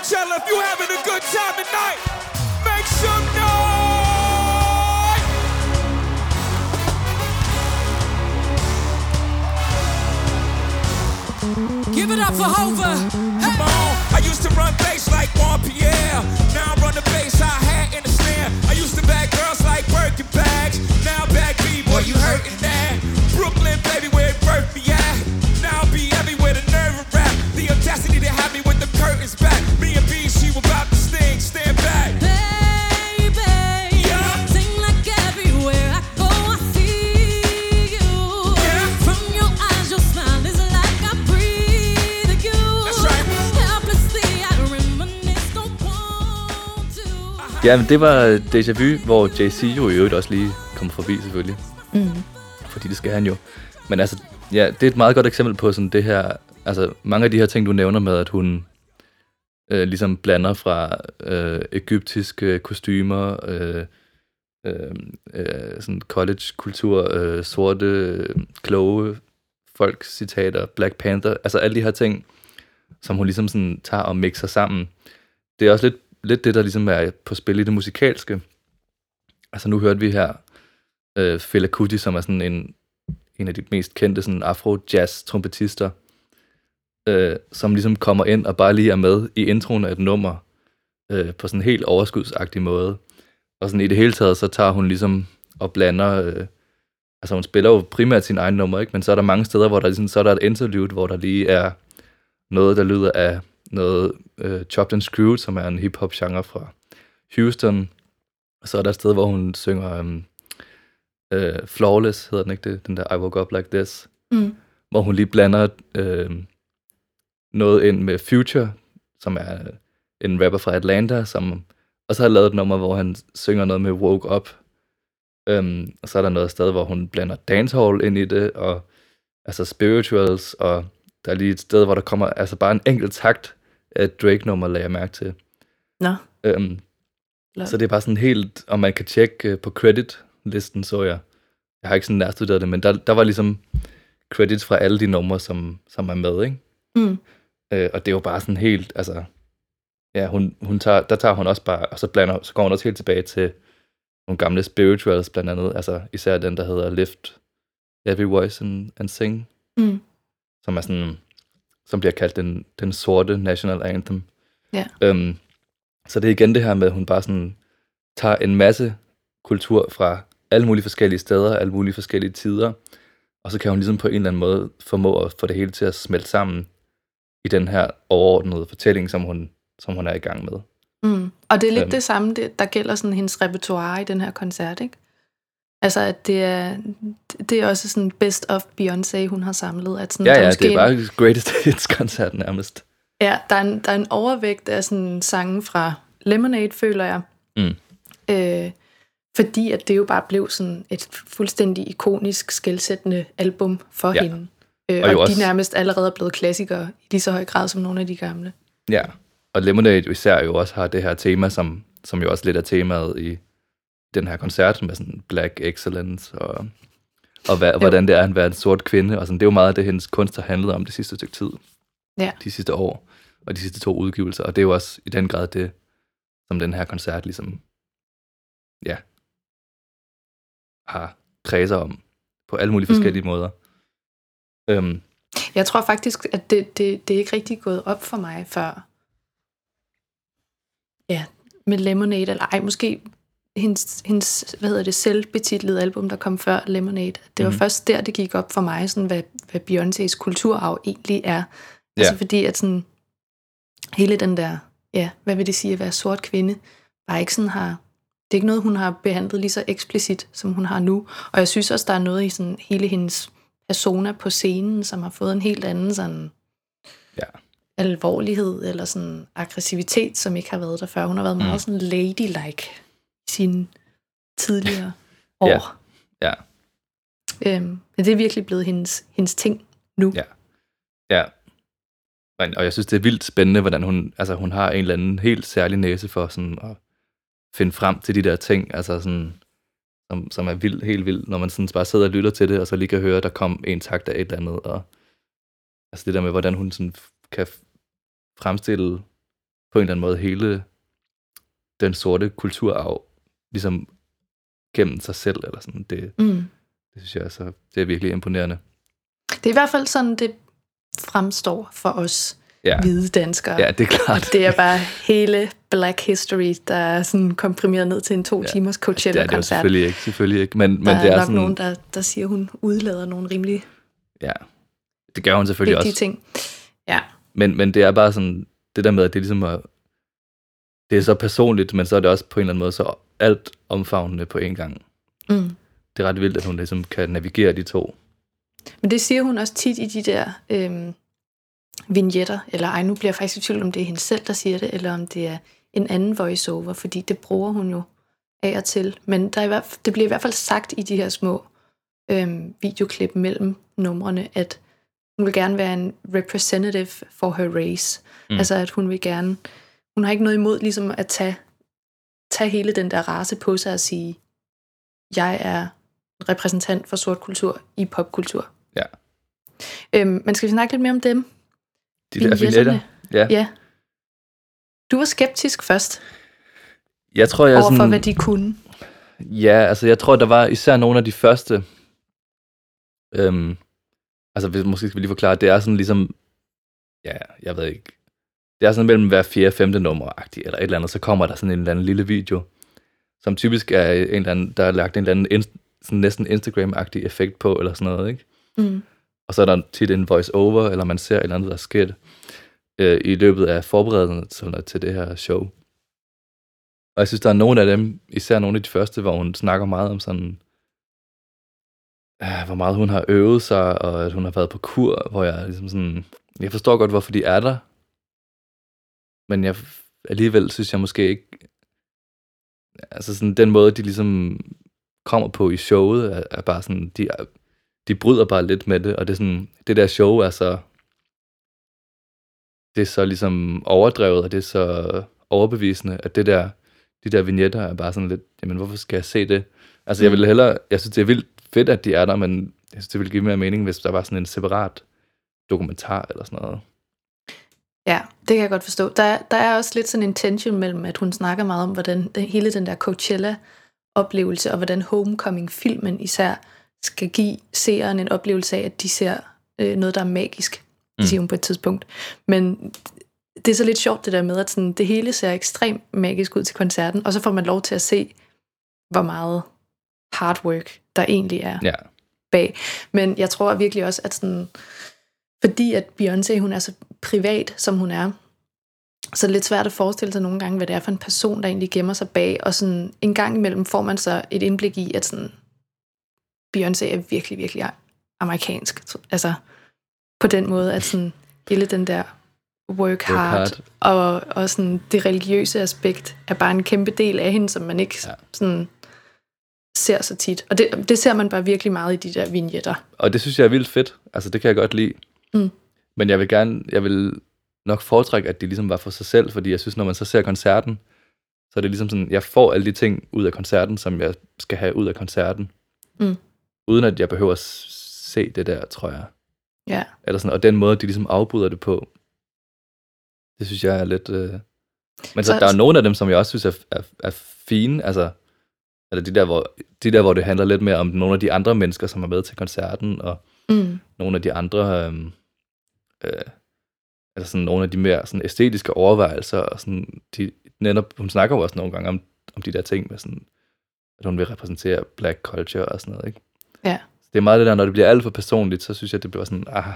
S4: Coachella. If you having a good time tonight, make some noise.
S1: Give it up for Hova. Hey.
S4: Come on. I used to run bass like Juan Pierre. Now I run the bass I had in the snare. I used to bag girls like working bags. Now back bag B-boy, you hurting that. Brooklyn, baby, to.
S3: Ja, men det var Deja Vu, hvor JC jo i øvrigt også lige kom forbi selvfølgelig. Mm. Fordi det skal han jo. Men altså, ja, det er et meget godt eksempel på sådan det her, altså mange af de her ting, du nævner med, at hun øh, ligesom blander fra øh, egyptiske kostymer, øh, øh, øh, sådan college-kultur, øh, sorte, øh, kloge folk, citater, Black Panther, altså alle de her ting, som hun ligesom sådan tager og mixer sammen. Det er også lidt, lidt det, der ligesom er på spil i det musikalske. Altså nu hørte vi her øh, Fela Kuti, som er sådan en, en af de mest kendte sådan afro-jazz-trompetister, øh, som ligesom kommer ind og bare lige er med i introen af et nummer øh, på sådan en helt overskudsagtig måde. Og sådan i det hele taget, så tager hun ligesom og blander... Øh, altså hun spiller jo primært sin egen nummer, ikke? men så er der mange steder, hvor der, ligesom, så er der et interlude, hvor der lige er noget, der lyder af noget øh, Chopped and Screwed, som er en hip-hop genre fra Houston. Og så er der et sted, hvor hun synger um, øh, Flawless, hedder den ikke det? Den der I Woke Up Like This.
S2: Mm.
S3: Hvor hun lige blander øh, noget ind med Future, som er en rapper fra Atlanta, som også har lavet et nummer, hvor han synger noget med Woke Up. Um, og så er der noget sted, hvor hun blander dancehall ind i det, og altså spirituals, og der er lige et sted, hvor der kommer altså bare en enkelt takt et Drake-nummer, lagde jeg mærke til.
S2: Nå, Lol.
S3: så det er bare sådan helt, og man kan tjekke øh, på credit-listen, så jeg. Jeg har ikke sådan nærstuderet det, men der, der var ligesom credits fra alle de numre, som, som er med, ikke?
S2: Mm.
S3: Øh, og det er jo bare sådan helt, altså, ja, hun, hun tager, der tager hun også bare, og så, blander, så går hun også helt tilbage til nogle gamle spirituals, blandt andet, altså især den, der hedder Lift Every Voice and, and Sing,
S2: Mm.
S3: som er sådan, som bliver kaldt den, den sorte national anthem.
S2: Ja.
S3: Øhm, så det er igen det her med, at hun bare sådan tager en masse kultur fra alle mulige forskellige steder, alle mulige forskellige tider, og så kan hun ligesom på en eller anden måde formå at få det hele til at smelte sammen i den her overordnede fortælling, som hun, som hun er i gang med.
S2: Mm. Og det er lidt
S3: Øhm.
S2: det samme, det, der gælder sådan hendes repertoire i den her koncert, ikke? Altså, at det er, det er også sådan best of Beyoncé, hun har samlet. At sådan,
S3: Ja, ja,
S2: måske
S3: det er
S2: en-
S3: bare greatest hits-koncert nærmest.
S2: Ja, der er, en, der er en overvægt af sådan sange fra Lemonade, føler jeg.
S3: Mm.
S2: Øh, fordi at det jo bare blev sådan et fuldstændig ikonisk, skældsættende album for
S3: Ja.
S2: hende. Øh,
S3: Og
S2: og
S3: også-
S2: de er nærmest allerede er blevet klassikere i lige så høj grad som nogle af de gamle.
S3: Ja, og Lemonade især jo også har det her tema, som, som jo også lidt er temaet i den her koncert, med sådan black excellence, og, og hvad, hvordan det er at være en sort kvinde, og sådan, det er jo meget af det, hendes kunst har handlet om det sidste stykke tid,
S2: Ja.
S3: de sidste år, og de sidste to udgivelser, og det er jo også i den grad det, som den her koncert ligesom, ja, har kredser om, på alle mulige
S2: Mm.
S3: forskellige mm. måder. Øhm,
S2: Jeg tror faktisk, at det, det, det er ikke rigtig gået op for mig før. Ja, med Lemonade, eller ej, måske hendes, hendes hvad hedder det, selvbetitlede album, der kom før Lemonade. Det var
S3: Mhm.
S2: mm. først der, det gik op for mig, sådan, hvad, hvad Beyoncés kulturarv egentlig er.
S3: Ja.
S2: Altså fordi, at sådan, hele den der, ja, hvad vil det sige at være sort kvinde, bare ikke sådan har, det er ikke noget, hun har behandlet lige så eksplicit, som hun har nu. Og jeg synes også, der er noget i sådan hele hendes persona på scenen, som har fået en helt anden sådan
S3: Ja.
S2: alvorlighed eller sådan aggressivitet, som ikke har været der før. Hun har været
S3: Mm.
S2: meget sådan ladylike sine tidligere år.
S3: Ja. ja,
S2: Øhm, men det er virkelig blevet hendes, hendes ting nu.
S3: Ja. Ja. Og jeg synes, det er vildt spændende, hvordan hun, altså hun har en eller anden helt særlig næse for sådan at finde frem til de der ting, altså sådan, som, som er vildt, helt vildt, når man sådan bare sidder og lytter til det, og så lige kan høre, at der kom en takt af et eller andet, og altså det der med, hvordan hun sådan kan fremstille på en eller anden måde hele den sorte kulturarv, ligesom gennem sig selv, eller sådan, det,
S2: Mm.
S3: det synes jeg altså, det er virkelig imponerende.
S2: Det er i hvert fald sådan, det fremstår for os
S3: Ja.
S2: ja. hvide danskere.
S3: Ja, det er klart.
S2: Og det er bare hele Black History, der er sådan komprimeret ned til en to
S3: Ja.
S2: timers
S3: det er det jo
S2: Coachella-koncert.
S3: selvfølgelig ikke, selvfølgelig ikke. Men, men
S2: der
S3: det er
S2: er nok
S3: sådan,
S2: nogen, der, der siger, at hun udlader nogle rimelig
S3: ja, det gør hun selvfølgelig også.
S2: ting. Ja,
S3: Men, men det er bare sådan, det der med, at det ligesom er, det er så personligt, men så er det også på en eller anden måde så alt omfavnende på en gang.
S2: mm.
S3: Det er ret vildt, at hun ligesom kan navigere de to.
S2: Men det siger hun også tit i de der øhm, vignetter, eller ej, nu bliver jeg faktisk i tvivl, om det er hende selv, der siger det, eller om det er en anden voiceover, fordi det bruger hun jo af og til. Men der er i hvert fald, det bliver i hvert fald sagt i de her små øhm, videoklip mellem numrene, at hun vil gerne være en representative for her race.
S3: Mm.
S2: Altså at hun vil gerne, hun har ikke noget imod ligesom at tage, tage hele den der race på sig og sige, jeg er repræsentant for sort kultur i popkultur.
S3: Ja.
S2: Øhm, men skal vi snakke lidt mere om dem?
S3: De der vignetter. Ja.
S2: Ja. Du var skeptisk først
S3: Jeg tror, jeg er
S2: overfor,
S3: sådan...
S2: hvad de kunne.
S3: Ja, altså jeg tror, der var især nogle af de første... Øhm, altså måske skal vi lige forklare, det er sådan ligesom... Ja, jeg ved ikke. Det er sådan mellem hver fjerde, femte nummer-agtigt, eller et eller andet, så kommer der sådan en eller anden lille video, som typisk er en eller anden, der er lagt en eller anden inst- sådan næsten Instagram-agtig effekt på, eller sådan noget, ikke?
S2: Mm.
S3: Og så er der tit en voice-over, eller man ser et eller andet, der er sket øh, i løbet af forberedelserne til det her show. Og jeg synes, der er nogle af dem, især nogle af de første, hvor hun snakker meget om sådan, øh, hvor meget hun har øvet sig, og at hun har været på kur, hvor jeg ligesom sådan, jeg forstår godt, hvorfor de er der, men jeg alligevel synes jeg måske ikke, altså sådan den måde, de ligesom kommer på i showet, er, er bare sådan, de, de bryder bare lidt med det, og det er sådan, det der show er så, det er så ligesom overdrevet, og det er så overbevisende, at det der, de der vignetter er bare sådan lidt, jamen hvorfor skal jeg se det? Altså jeg
S2: Mm.
S3: vil hellere, jeg synes det er vildt fedt, at de er der, men jeg synes det ville give mere mening, hvis der var sådan en separat dokumentar eller sådan noget.
S2: Ja, det kan jeg godt forstå. Der, der er også lidt sådan en tension mellem, at hun snakker meget om, hvordan den, hele den der Coachella-oplevelse, og hvordan Homecoming-filmen især skal give seeren en oplevelse af, at de ser øh, noget, der er magisk,
S3: Mm.
S2: siger hun på et tidspunkt. Men det er så lidt sjovt det der med, at sådan, det hele ser ekstremt magisk ud til koncerten, og så får man lov til at se, hvor meget hard work der egentlig er
S3: Ja,
S2: bag. Men jeg tror virkelig også, at sådan, fordi at Beyoncé, hun er så privat, som hun er, så er det lidt svært at forestille sig nogle gange, hvad det er for en person, der egentlig gemmer sig bag. Og sådan en gang imellem får man så et indblik i, at sådan, Beyoncé er virkelig, virkelig amerikansk. Altså på den måde, at sådan hele den der work hard,
S3: hard.
S2: Og, og sådan det religiøse aspekt er bare en kæmpe del af hende, som man ikke
S3: ja.
S2: sådan ser så tit. Og det, det ser man bare virkelig meget i de der vignetter.
S3: og det synes jeg er vildt fedt. Altså det kan jeg godt lide.
S2: Mm.
S3: Men jeg vil gerne, jeg vil nok foretrække, at de ligesom var for sig selv, fordi jeg synes, når man så ser koncerten, så er det ligesom sådan, jeg får alle de ting ud af koncerten, som jeg skal have ud af koncerten.
S2: Mm.
S3: Uden at jeg behøver at se det der, tror jeg.
S2: Ja.
S3: Eller sådan, og den måde, de ligesom afbryder det på, det synes jeg er lidt... Øh... Men så,
S2: Så-
S3: der er nogle af dem, som jeg også synes er, er, er fine, altså, eller de der, hvor, de der, hvor det handler lidt mere om nogle af de andre mennesker, som er med til koncerten, og
S2: Mm.
S3: nogle af de andre, øhm, øh, altså sådan nogle af de mere sådan æstetiske overvejelser, og sådan, de, netop, hun snakker jo også nogle gange om, om de der ting med sådan, at hun vil repræsentere black culture og sådan noget, ikke?
S2: Ja.
S3: Det er meget det der, når det bliver alt for personligt, så synes jeg, det bliver sådan, ah,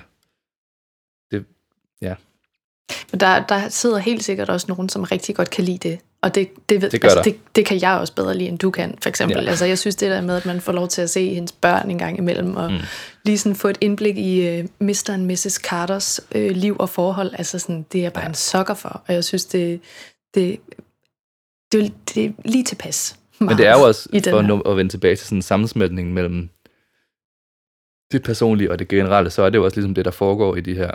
S2: Men der, der sidder helt sikkert også nogen, som rigtig godt kan lide det. Og det, det, ved,
S3: Det der.
S2: det, det kan jeg også bedre lide, end du kan, for eksempel.
S3: Ja.
S2: Altså, jeg synes det der med, at man får lov til at se hendes børn en gang imellem, og
S3: Mm.
S2: lige sådan få et indblik i uh, Mr. og Mrs. Carters uh, liv og forhold, altså sådan, det er jeg bare
S3: Ja.
S2: en sokker for. Og jeg synes, det, det, det, det er lige tilpas.
S3: Men det er jo også, for
S2: her.
S3: at vende tilbage til sådan en sammensmeltning mellem det personlige og det generelle, så er det jo også ligesom det, der foregår i de her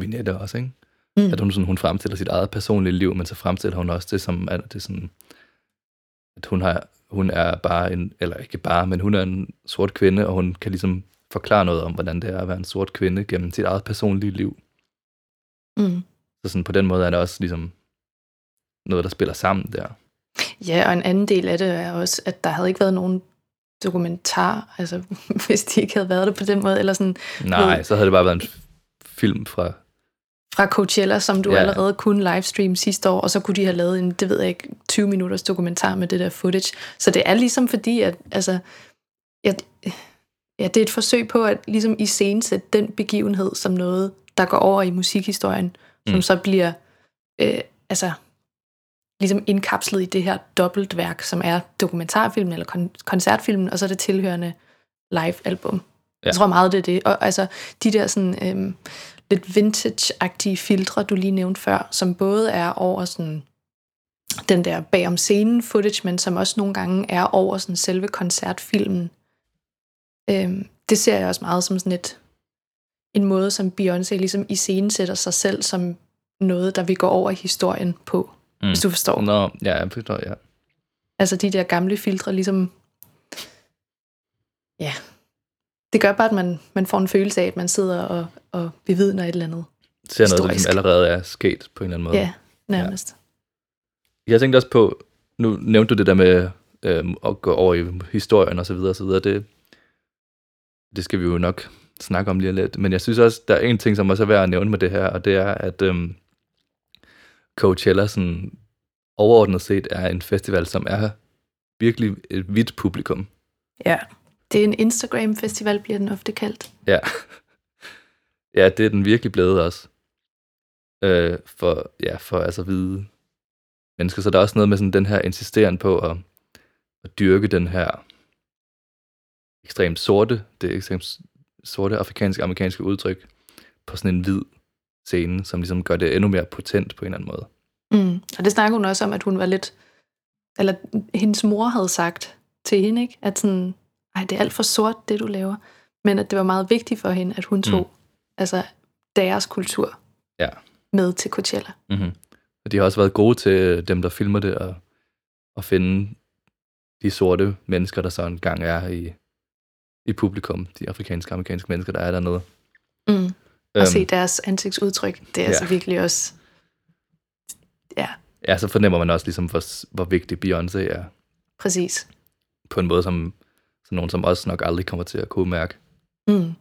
S3: vignetter også, ikke?
S2: Mm.
S3: At hun, sådan, hun fremstiller sit eget personlige liv, men så fremstiller hun også det som, at, det sådan, at hun, har, hun er bare en, eller ikke bare, men hun er en sort kvinde, og hun kan ligesom forklare noget om, hvordan det er at være en sort kvinde gennem sit eget personlige liv.
S2: Mm.
S3: Så sådan, på den måde er det også ligesom noget, der spiller sammen der.
S2: Ja, og en anden del af det er også, at der havde ikke været nogen dokumentar, altså hvis de ikke havde været det på den måde, eller sådan
S3: Nej, så havde det bare været en film fra...
S2: fra Coachella, som du
S3: Ja.
S2: allerede kunne livestream sidste år, og så kunne de have lavet en, det ved jeg ikke, 20 minutters dokumentar med det der footage. Så det er ligesom fordi, at altså, ja, ja, det er et forsøg på at ligesom iscenesætte den begivenhed som noget, der går over i musikhistorien, som
S3: Mm.
S2: så bliver øh, altså, ligesom indkapslet i det her dobbeltværk, som er dokumentarfilmen eller kon- koncertfilmen, og så det tilhørende live-album.
S3: Ja.
S2: Jeg tror meget, det er det. Og altså, de der sådan, øhm, lidt vintage-agtige filtre, du lige nævnte før, som både er over sådan den der bagom scenen footage, men som også nogle gange er over sådan selve koncertfilmen. Øhm, det ser jeg også meget som sådan et, en måde, som Beyoncé ligesom iscenesætter sig selv som noget, der vi går over i historien på, mm. hvis du forstår.
S3: Nå, ja, jeg forstår, ja.
S2: Altså de der gamle filtre ligesom... Ja. Det gør bare, at man, man får en følelse af, at man sidder og, og bevidner et eller andet.
S3: Ser noget, der
S2: Historisk.
S3: ligesom allerede er sket på en eller anden måde.
S2: Ja, nærmest.
S3: Jeg tænkte også på, nu nævnte du det der med øhm, at gå over i historien og så videre og så videre. Det, det skal vi jo nok snakke om lige lidt. Men jeg synes også, der er en ting, som også er værd at nævne med det her, og det er, at øhm, Coachella sådan overordnet set er en festival, som er virkelig et vidt publikum.
S2: Ja. Det er en Instagram-festival, bliver den ofte kaldt.
S3: Ja. ja, det er den virkelig blevet også. Øh, for, ja, for altså hvide mennesker. Så der er også noget med sådan den her insisteren på at, at dyrke den her ekstremt sorte, det ekstremt sorte afrikanske amerikanske udtryk på sådan en hvid scene, som ligesom gør det endnu mere potent på en eller anden måde.
S2: Mm. Og det snakker hun også om, at hun var lidt... Eller hendes mor havde sagt til hende, ikke? At sådan, ej, det er alt for sort, det du laver. Men at det var meget vigtigt for hende, at hun tog mm. altså deres kultur
S3: Ja.
S2: med til Coachella.
S3: Mm-hmm. Og de har også været gode til dem, der filmer det, at, at finde de sorte mennesker, der så engang er i, i publikum. De afrikanske amerikanske mennesker, der er dernede.
S2: Mm. Og
S3: Øhm,
S2: se deres ansigtsudtryk. Det er
S3: ja.
S2: altså virkelig også... Ja,
S3: Ja, så fornemmer man også ligesom, hvor, hvor vigtig Beyoncé er.
S2: præcis.
S3: På en måde, som, som nogen som os nok aldrig kommer til at kunne mærke.
S2: Mm.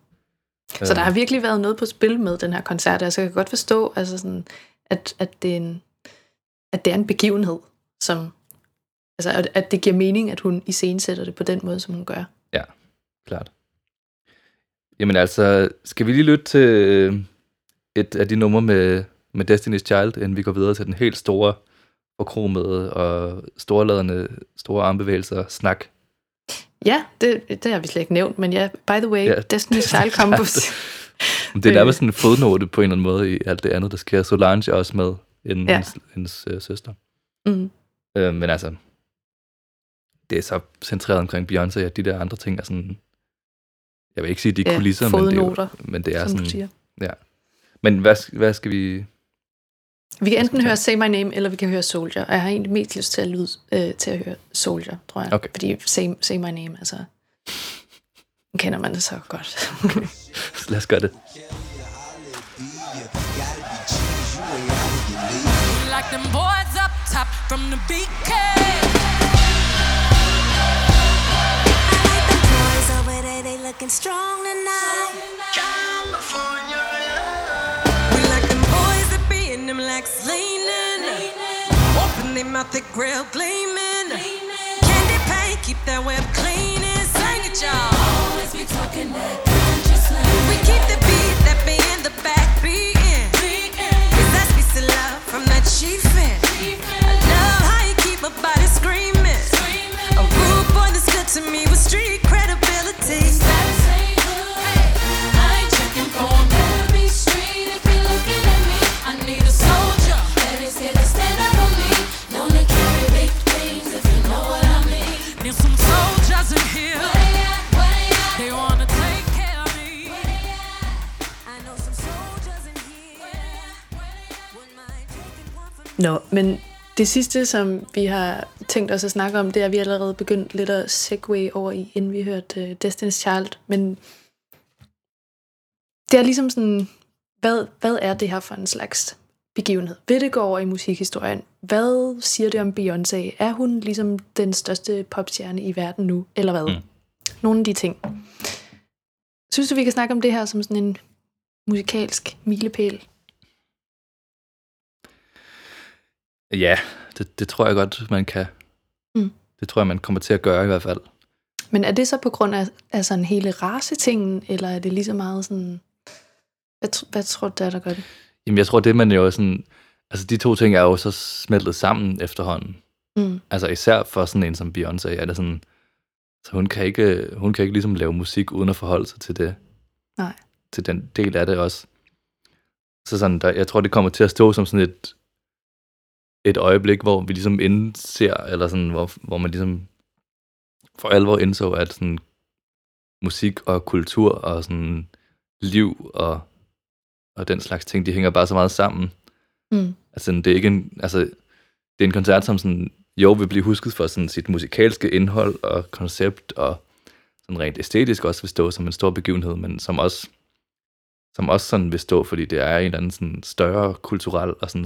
S2: Så der
S3: Øhm,
S2: har virkelig været noget på spil med den her koncert. Altså, jeg kan godt forstå, altså sådan, at, at, det er en, at det er en begivenhed, som, altså, at, at det giver mening, at hun iscenesætter det på den måde, som hun gør.
S3: Klart. Jamen altså, skal vi lige lytte til øh, et af de numre med, med Destiny's Child, inden vi går videre til den helt store, forkromede og storladende, store armbevægelser snak.
S2: Ja, det, det har vi slet ikke nævnt, men ja, by the way,
S3: Ja.
S2: ja. Destiny's Child.
S3: Men det er nærmest sådan en fodnote på en eller anden måde i alt det andet, der sker. Solange er også med, inden ja.
S2: Ja.
S3: hendes, hendes øh, søster.
S2: mm,
S3: Øh, men altså, det er så centreret omkring Beyoncé, at de der andre ting er sådan... Jeg vil ikke sige, de er
S2: Ja,
S3: kulisser, men det, er men det er sådan...
S2: siger.
S3: Men hvad, hvad skal vi...
S2: Vi kan enten høre Say My Name, eller vi kan høre Soldier. Og jeg har egentlig mest lyst til at, lyde, øh, til at høre Soldier, tror jeg.
S3: Okay.
S2: Fordi Say, Say My Name, altså... Den kender man det så godt.
S3: Lad os gøre det.
S5: Like them boys up top from the BK.
S6: Boys over there, they looking strong tonight.
S5: Out the grill gleaming. gleaming. Candy paint, keep that
S6: whip.
S2: Nå, men det sidste, som vi har tænkt os at snakke om, det er, at vi allerede begyndt lidt at segue over i, inden vi hørte uh, Destiny's Child. Men det er ligesom sådan, hvad, hvad er det her for en slags begivenhed? Vil det gå over i musikhistorien? Hvad siger det om Beyoncé? Er hun ligesom den største popstjerne i verden nu, eller hvad? Mm. nogle af de ting. Synes du, vi kan snakke om det her som sådan en musikalsk milepæl?
S3: Ja, det, det tror jeg godt, man kan.
S2: Mm.
S3: Det tror jeg, man kommer til at gøre i hvert fald.
S2: Men er det så på grund af, af sådan hele racetingen, eller er det lige så meget sådan... Hvad, hvad tror du, der, er, der gør det?
S3: Jamen, jeg tror, det man jo sådan... Altså, de to ting er jo så smeltet sammen efterhånden.
S2: Mm.
S3: Altså, især for sådan en som Beyoncé, er det sådan... Så hun kan ikke, hun kan ikke ligesom lave musik, uden at forholde sig til det.
S2: Nej.
S3: Til den del af det også. Så sådan, der, jeg tror, det kommer til at stå som sådan et, et øjeblik, hvor vi ligesom indser, eller sådan, hvor, hvor man ligesom for alvor indså, at sådan musik og kultur og sådan liv og, og den slags ting, de hænger bare så meget sammen.
S2: Mm.
S3: Altså, det er ikke en, altså, det er en koncert, som sådan, jo vil blive husket for sådan sit musikalske indhold og koncept, og sådan rent æstetisk også vil stå som en stor begivenhed, men som også, som også sådan vil stå, fordi det er en eller anden sådan større kulturel og sådan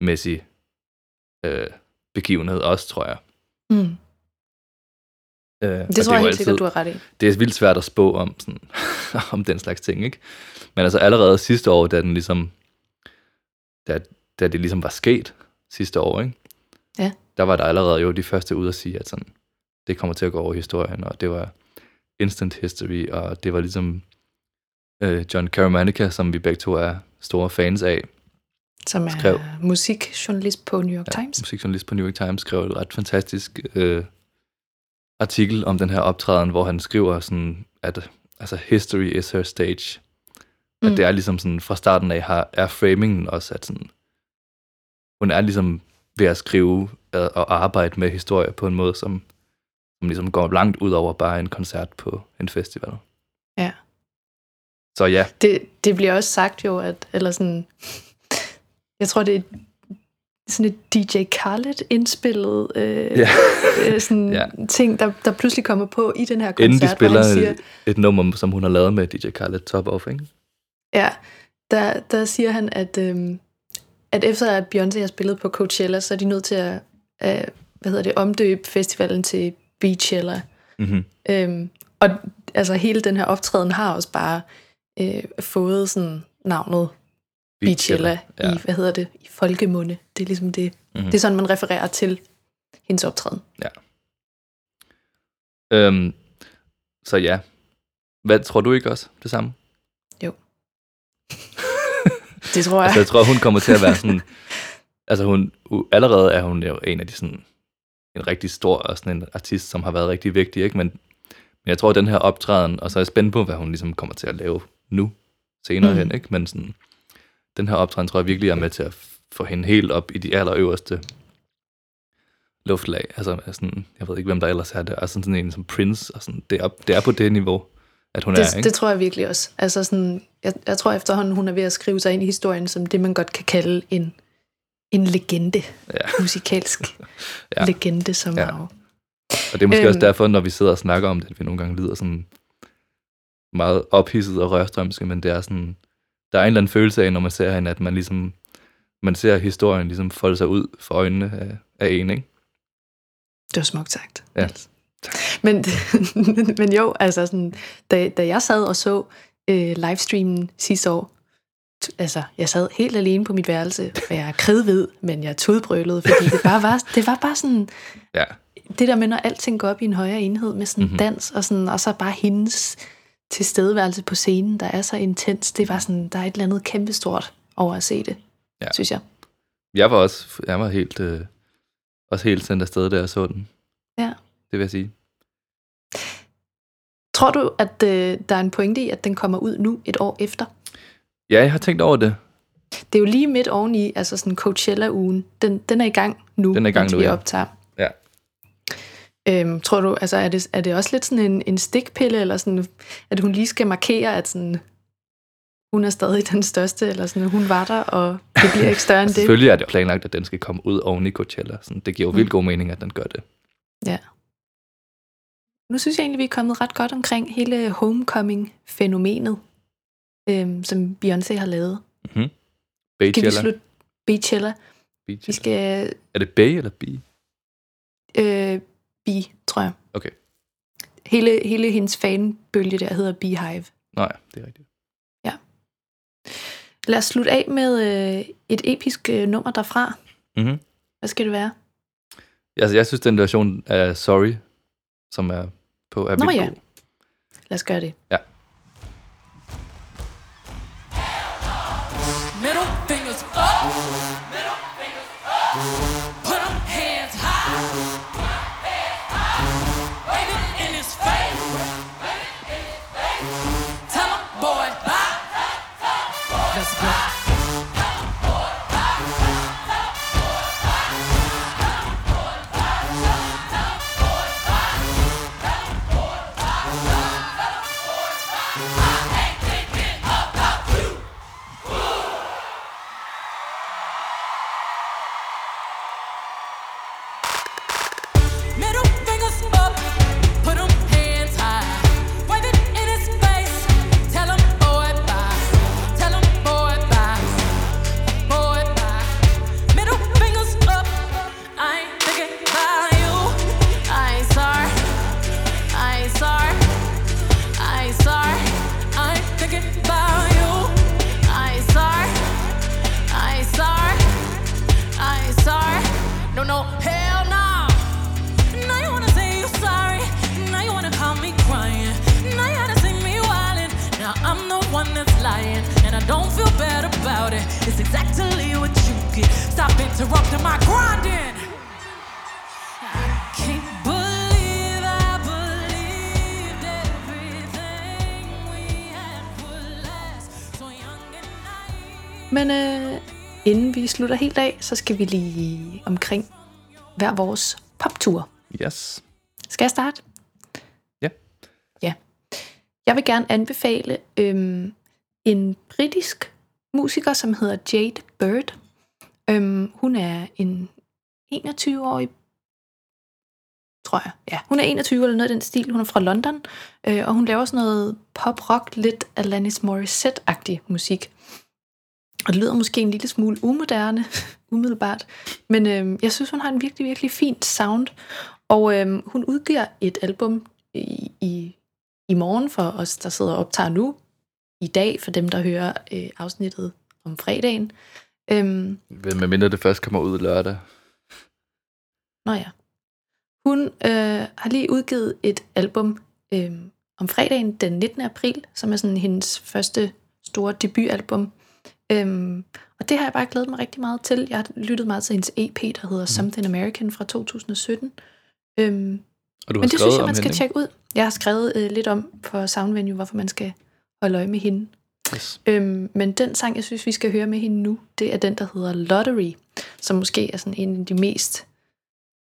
S3: samfundsmæssig øh, begivenhed også, tror jeg.
S2: Mm.
S3: Øh,
S2: Det tror jeg helt sikkert, du har ret i.
S3: det er vildt svært at spå om, sådan, om den slags ting, ikke? Men altså allerede sidste år, da den ligesom, da, da det ligesom var sket sidste år, ikke?
S2: Ja.
S3: Der var der allerede jo de første ud at sige, at sådan, det kommer til at gå over historien, og det var instant history, og det var ligesom øh, John Caramanica, som vi begge to er store fans af,
S2: Som er
S3: skrev-
S2: musikjournalist på New York
S3: ja,
S2: Times.
S3: musikjournalist på New York Times, skrev et ret fantastisk øh, artikel om den her optræden, hvor han skriver sådan, at altså, history is her stage. Mm. At det er ligesom sådan, fra starten af har, er framingen også, at sådan, hun er ligesom ved at skrive øh, og arbejde med historie på en måde, som, som ligesom går langt ud over bare en koncert på en festival.
S2: Ja.
S3: Så ja,
S2: Det, det bliver også sagt jo, at, eller sådan, jeg tror, det er sådan et DJ Khaled indspillet øh,
S3: ja.
S2: øh, sådan
S3: Ja.
S2: ting, der, der pludselig kommer på i den her koncert,
S3: inden de spiller
S2: siger,
S3: et, et nummer, som hun har lavet med DJ Khaled, Top Off, ikke?
S2: ja, der, der siger han, at, øhm, at efter at Beyoncé har spillet på Coachella, så er de nødt til at, øh, hvad hedder det, omdøbe festivalen til Beachella.
S3: Mm-hmm.
S2: Øhm, og altså hele den her optræden har også bare øh, fået sådan navnet Beachella
S3: ja.
S2: i, hvad hedder det, i folkemunde. Det er ligesom det,
S3: Mhm.
S2: mm-hmm. det er sådan, man refererer til hendes optræden.
S3: Øhm, så ja. Hvad tror du ikke også det samme?
S2: Det tror jeg.
S3: Altså, jeg tror, hun kommer til at være sådan... altså, hun, allerede er hun jo en af de sådan... En rigtig stor og sådan en artist, som har været rigtig vigtig, ikke? Men, men jeg tror, at den her optræden, og så er jeg spændt på, hvad hun ligesom kommer til at lave nu, senere
S2: mm.
S3: hen, ikke? Men sådan, den her optræden tror jeg virkelig er med til at få hende helt op i de allerøverste luftlag. Altså, sådan, jeg ved ikke, hvem der ellers er der. Altså sådan en som Prince, og sådan, det, er, det er på det niveau, at hun er,
S2: Det,
S3: ikke?
S2: det tror jeg virkelig også. Altså sådan, jeg, jeg tror efterhånden, hun er ved at skrive sig ind i historien som det, man godt kan kalde en, en legende.
S3: Ja.
S2: Musikalsk
S3: Ja.
S2: legende, som
S3: Ja.
S2: jo.
S3: Og det er måske øhm. også derfor, når vi sidder og snakker om det, at vi nogle gange lyder sådan meget ophidset og rørstrømske, men det er sådan, der er en eller anden følelse af, når man ser hende, at man ligesom, man ser historien ligesom folde sig ud for øjnene af, af en, ikke?
S2: Det var smukt sagt.
S3: Ja.
S2: Men, men jo, altså sådan, da, da jeg sad og så øh, livestreamen sidste år, altså, jeg sad helt alene på mit værelse, og jeg er kridhvid, men jeg tudbrølede, fordi det bare var, det var bare sådan,
S3: Ja,
S2: det der med, når alting går op i en højere enhed med sådan
S3: Mhm.
S2: mm-hmm. dans, og, sådan, og så bare hendes tilstedeværelse på scenen, der er så intens, det var sådan, der er et eller andet kæmpestort over at se det,
S3: Ja.
S2: synes jeg.
S3: jeg var også, jeg var helt, øh, også helt sendt afsted, da jeg så den.
S2: Ja.
S3: Det vil jeg sige.
S2: Tror du, at øh, der er en pointe i, at den kommer ud nu et år efter?
S3: Ja, jeg har tænkt over det.
S2: Det er jo lige midt oveni, altså sådan Coachella-ugen. Den, den er i gang nu,
S3: Den er i gang nu,
S2: vi
S3: ja.
S2: optager.
S3: Ja.
S2: Øhm, tror du, altså er det, er det også lidt sådan en, en stikpille, eller sådan, at hun lige skal markere, at sådan, hun er stadig den største, eller sådan, hun var der, og det bliver ikke større end det?
S3: Selvfølgelig er det planlagt, at den skal komme ud oven i Coachella. Sådan, det giver jo
S2: Mm.
S3: vildt god mening, at den gør det.
S2: Nu synes jeg egentlig, vi er kommet ret godt omkring hele homecoming-fænomenet, øhm, som Beyoncé har lavet.
S3: Mm-hmm.
S2: Skal vi slutte Beachella? Vi skal
S3: Er det Bay eller B?
S2: øh, bi, tror jeg.
S3: Okay.
S2: hele, hele hendes fanbølge der hedder Beehive.
S3: Nej, det er rigtigt.
S2: Lad os slutte af med øh, et episk øh, nummer derfra.
S3: Mm-hmm.
S2: Hvad skal det være?
S3: Altså, jeg synes, den version af Sorry, som er på, er
S2: Nå ja.
S3: god.
S2: Lad os gøre det.
S1: Middle
S2: slutter helt af, så skal vi lige omkring hver vores poptur.
S3: Yes.
S2: Skal jeg starte?
S3: Ja.
S2: Ja. Jeg vil gerne anbefale øhm, en britisk musiker, som hedder Jade Bird. Øhm, hun er en 21-årig, tror jeg. Ja, hun er 21 eller noget i den stil. Hun er fra London, øh, og hun laver sådan noget pop-rock, lidt Alanis Morissette-agtig musik. Og det lyder måske en lille smule umoderne, umiddelbart. Men øhm, jeg synes, hun har en virkelig, virkelig fint sound. Og øhm, hun udgiver et album i, i, i morgen for os, der sidder og optager nu. I dag, for dem, der hører øh, afsnittet om fredagen. Øhm,
S3: Med mindre det først kommer ud lørdag.
S2: Nå ja. Hun øh, har lige udgivet et album øh, om fredagen den 19. april, som er sådan hendes første store debutalbum. Øhm, og det har jeg bare glædet mig rigtig meget til. Jeg har lyttet meget til hendes EP, der hedder Something American fra 2017. Øhm,
S3: Og du har
S2: men det synes jeg, man skal
S3: hende,
S2: tjekke ud. Jeg har skrevet øh, lidt om på Soundvenue, hvorfor man skal holde øje med hende.
S3: Yes.
S2: Øhm, men den sang, jeg synes, vi skal høre med hende nu, det er den, der hedder Lottery, som måske er sådan en af de mest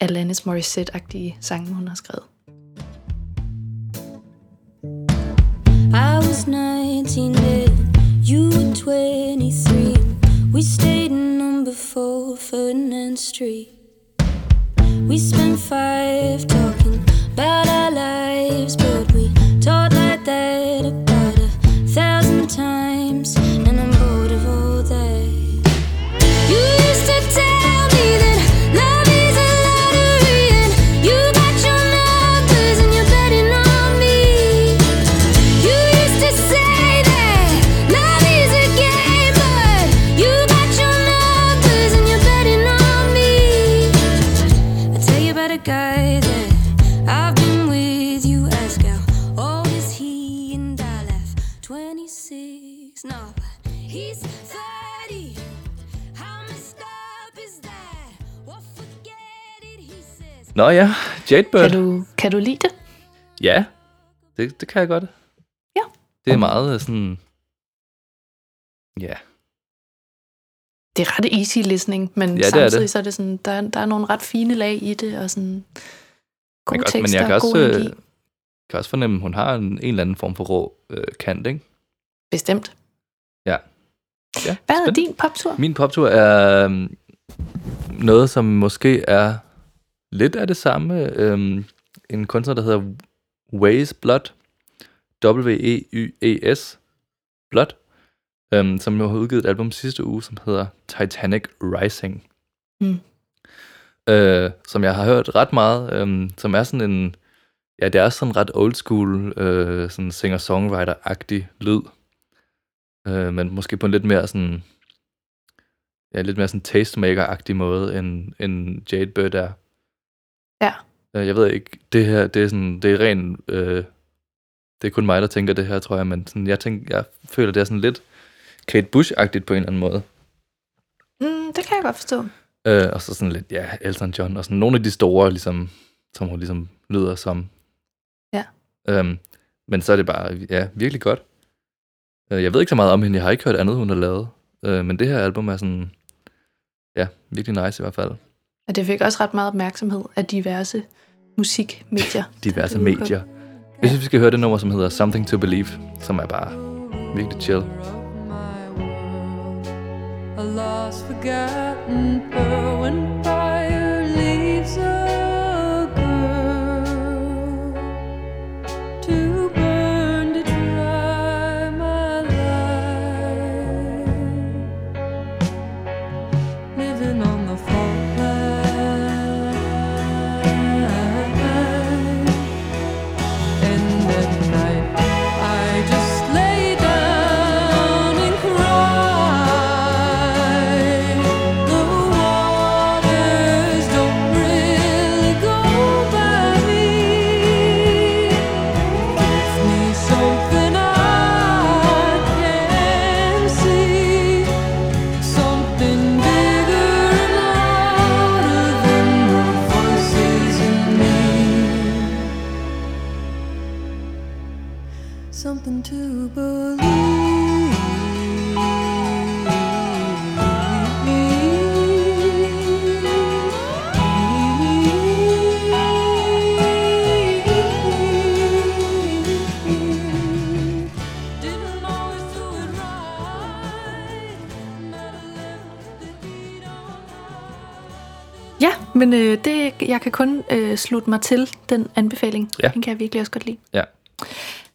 S2: Alanis Morissette-agtige sange, hun har skrevet.
S6: I was 19 then, you were 23. We stayed in number 4 Ferdinand Street. We spent five talking about our lives, but we talked like that about a thousand times,
S3: Nå ja, Jadebird.
S2: Kan du, kan du lide det?
S3: Ja, det, det kan jeg godt.
S2: Ja.
S3: Det er meget øh, sådan... Ja,
S2: Det er ret easy listening, men
S3: Ja,
S2: ja,
S3: det
S2: samtidig
S3: det.
S2: så er det sådan, der, er- der er nogle ret fine lag i det, og sådan gode
S3: jeg men
S2: tekster
S3: jeg kan
S2: og
S3: også,
S2: god
S3: øh,
S2: energi.
S3: kan også fornemme, at hun har en, en eller anden form for rå øh, kant, ikke?
S2: Bestemt.
S3: Ja. ja
S2: Hvad er
S3: spændende.
S2: din poptur?
S3: Min poptur er øhm, noget, som måske er lidt af det samme. Øhm, en kunstner, der hedder Ways Blood. W-E-Y-E-S. Blood. Øhm, som jo har udgivet et album sidste uge, som hedder Titanic Rising.
S2: Mm.
S3: Øh, som jeg har hørt ret meget. Øhm, som er sådan en Ja, det er sådan ret old school, øh, sådan singer-songwriter-agtig lyd. Øh, men måske på en lidt mere sådan, ja, lidt mere sådan tastemaker-agtig måde, end, end Jade Bird er.
S2: Ja.
S3: Øh, jeg ved ikke, det her, det er sådan, det er ren, øh, det er kun mig, der tænker det her, tror jeg, men sådan, jeg, tænker, jeg føler, det er sådan lidt Kate Bush-agtigt på en eller anden måde.
S2: Mm, det kan jeg godt forstå.
S3: Øh, og så sådan lidt, ja, Elton John, og sådan nogle af de store, ligesom, som hun ligesom lyder som.
S2: Ja.
S3: Øhm, men så er det bare, ja, virkelig godt. Øh, jeg ved ikke så meget om hende, jeg har ikke hørt andet, hun har lavet. Øh, men det her album er sådan, ja, virkelig nice i hvert fald.
S2: Og det fik også ret meget opmærksomhed af diverse musikmedier.
S3: Diverse
S2: er
S3: medier. Jeg synes, vi skal høre det nummer, som hedder Something to Believe, som er bare virkelig chill.
S5: A lost, forgotten pearl
S2: men øh, det, jeg kan kun øh, slutte mig til den anbefaling.
S3: Ja.
S2: Den kan jeg virkelig også godt lide.
S3: Ja.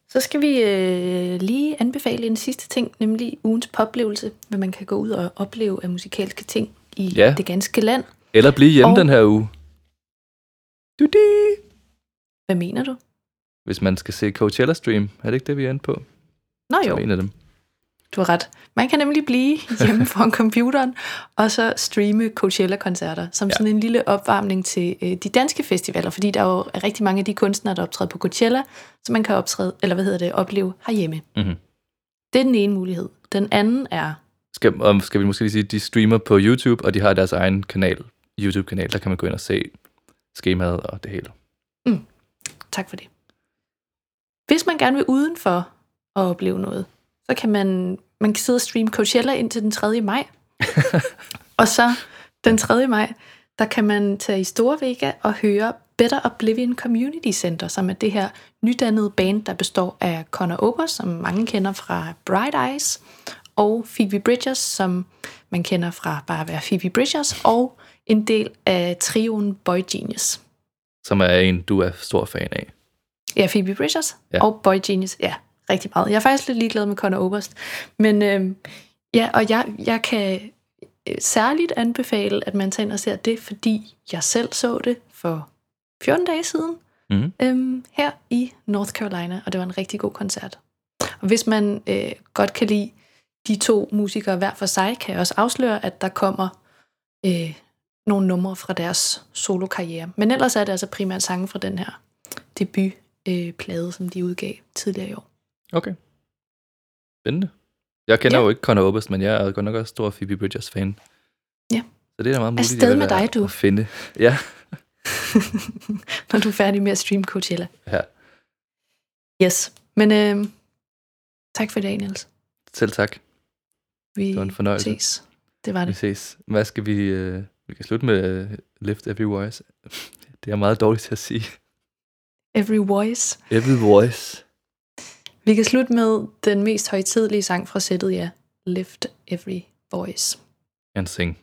S2: Så skal vi øh, lige anbefale en sidste ting, nemlig ugens poplevelse, hvad man kan gå ud og opleve af musikalske ting i
S3: Ja.
S2: det ganske land.
S3: Eller blive hjemme
S2: Og-
S3: den her uge. Du-di.
S2: Hvad mener du?
S3: Hvis man skal se Coachella Stream, er det ikke det, vi er inde på?
S2: Nå jo,
S3: Som en af dem.
S2: Du har ret. Man kan nemlig blive hjemme foran computeren, og så streame Coachella-koncerter, som
S3: Ja.
S2: sådan en lille opvarmning til øh, de danske festivaler, fordi der jo er rigtig mange af de kunstnere, der optræder på Coachella, som man kan optræde, eller hvad hedder det, opleve herhjemme.
S3: Mhm.
S2: Det er den ene mulighed. Den anden er,
S3: Skal, skal vi måske lige sige, at de streamer på YouTube, og de har deres egen kanal, YouTube-kanal, der kan man gå ind og se skemaet og det hele.
S2: tak for det. Hvis man gerne vil udenfor at opleve noget, så kan man, man kan sidde og streame Coachella indtil den 3. maj. og så den 3. maj, der kan man tage i Store Vega og høre Better Oblivion Community Center, som er det her nydannede band, der består af Connor Oberst, som mange kender fra Bright Eyes, og Phoebe Bridgers, som man kender fra bare at være Phoebe Bridgers, og en del af trioen Boy Genius.
S3: Som er en, du er stor fan af.
S2: Ja, Phoebe Bridgers
S3: ja.
S2: og Boy Genius. Ja, rigtig meget. Jeg er faktisk lidt ligeglad med Conor Oberst. Men øhm, ja, og jeg, jeg kan øh, særligt anbefale, at man tager ind og ser det, fordi jeg selv så det for 14 dage siden
S3: Mhm.
S2: øhm, her i North Carolina, og det var en rigtig god koncert. Og hvis man øh, godt kan lide de to musikere hver for sig, kan jeg også afsløre, at der kommer øh, nogle numre fra deres solokarriere. Men ellers er det altså primært sange fra den her debutplade, øh, plade, som de udgav tidligere i år.
S3: Okay. Spændende. Jeg kender
S2: Ja.
S3: jo ikke Conor Oberst, men jeg er godt nok også stor Phoebe Bridgers-fan.
S2: Ja.
S3: Så det er da meget muligt,
S2: Afsted med dig, du.
S3: At finde. Ja.
S2: Når du er færdig med at streame Coachella.
S3: ja.
S2: Yes. Men øh, tak for i dag, Niels.
S3: Selv tak.
S2: Vi
S3: Det var en fornøjelse.
S2: ses. Det var
S3: Vi
S2: det.
S3: ses. Hvad skal vi... Øh, vi kan slutte med uh, Lift Every Voice. Det er meget dårligt til at sige.
S2: Every Voice.
S3: Every Voice.
S2: Vi kan slutte med den mest højtidlige sang fra sættet, ja. Lift Every Voice.
S3: And sing.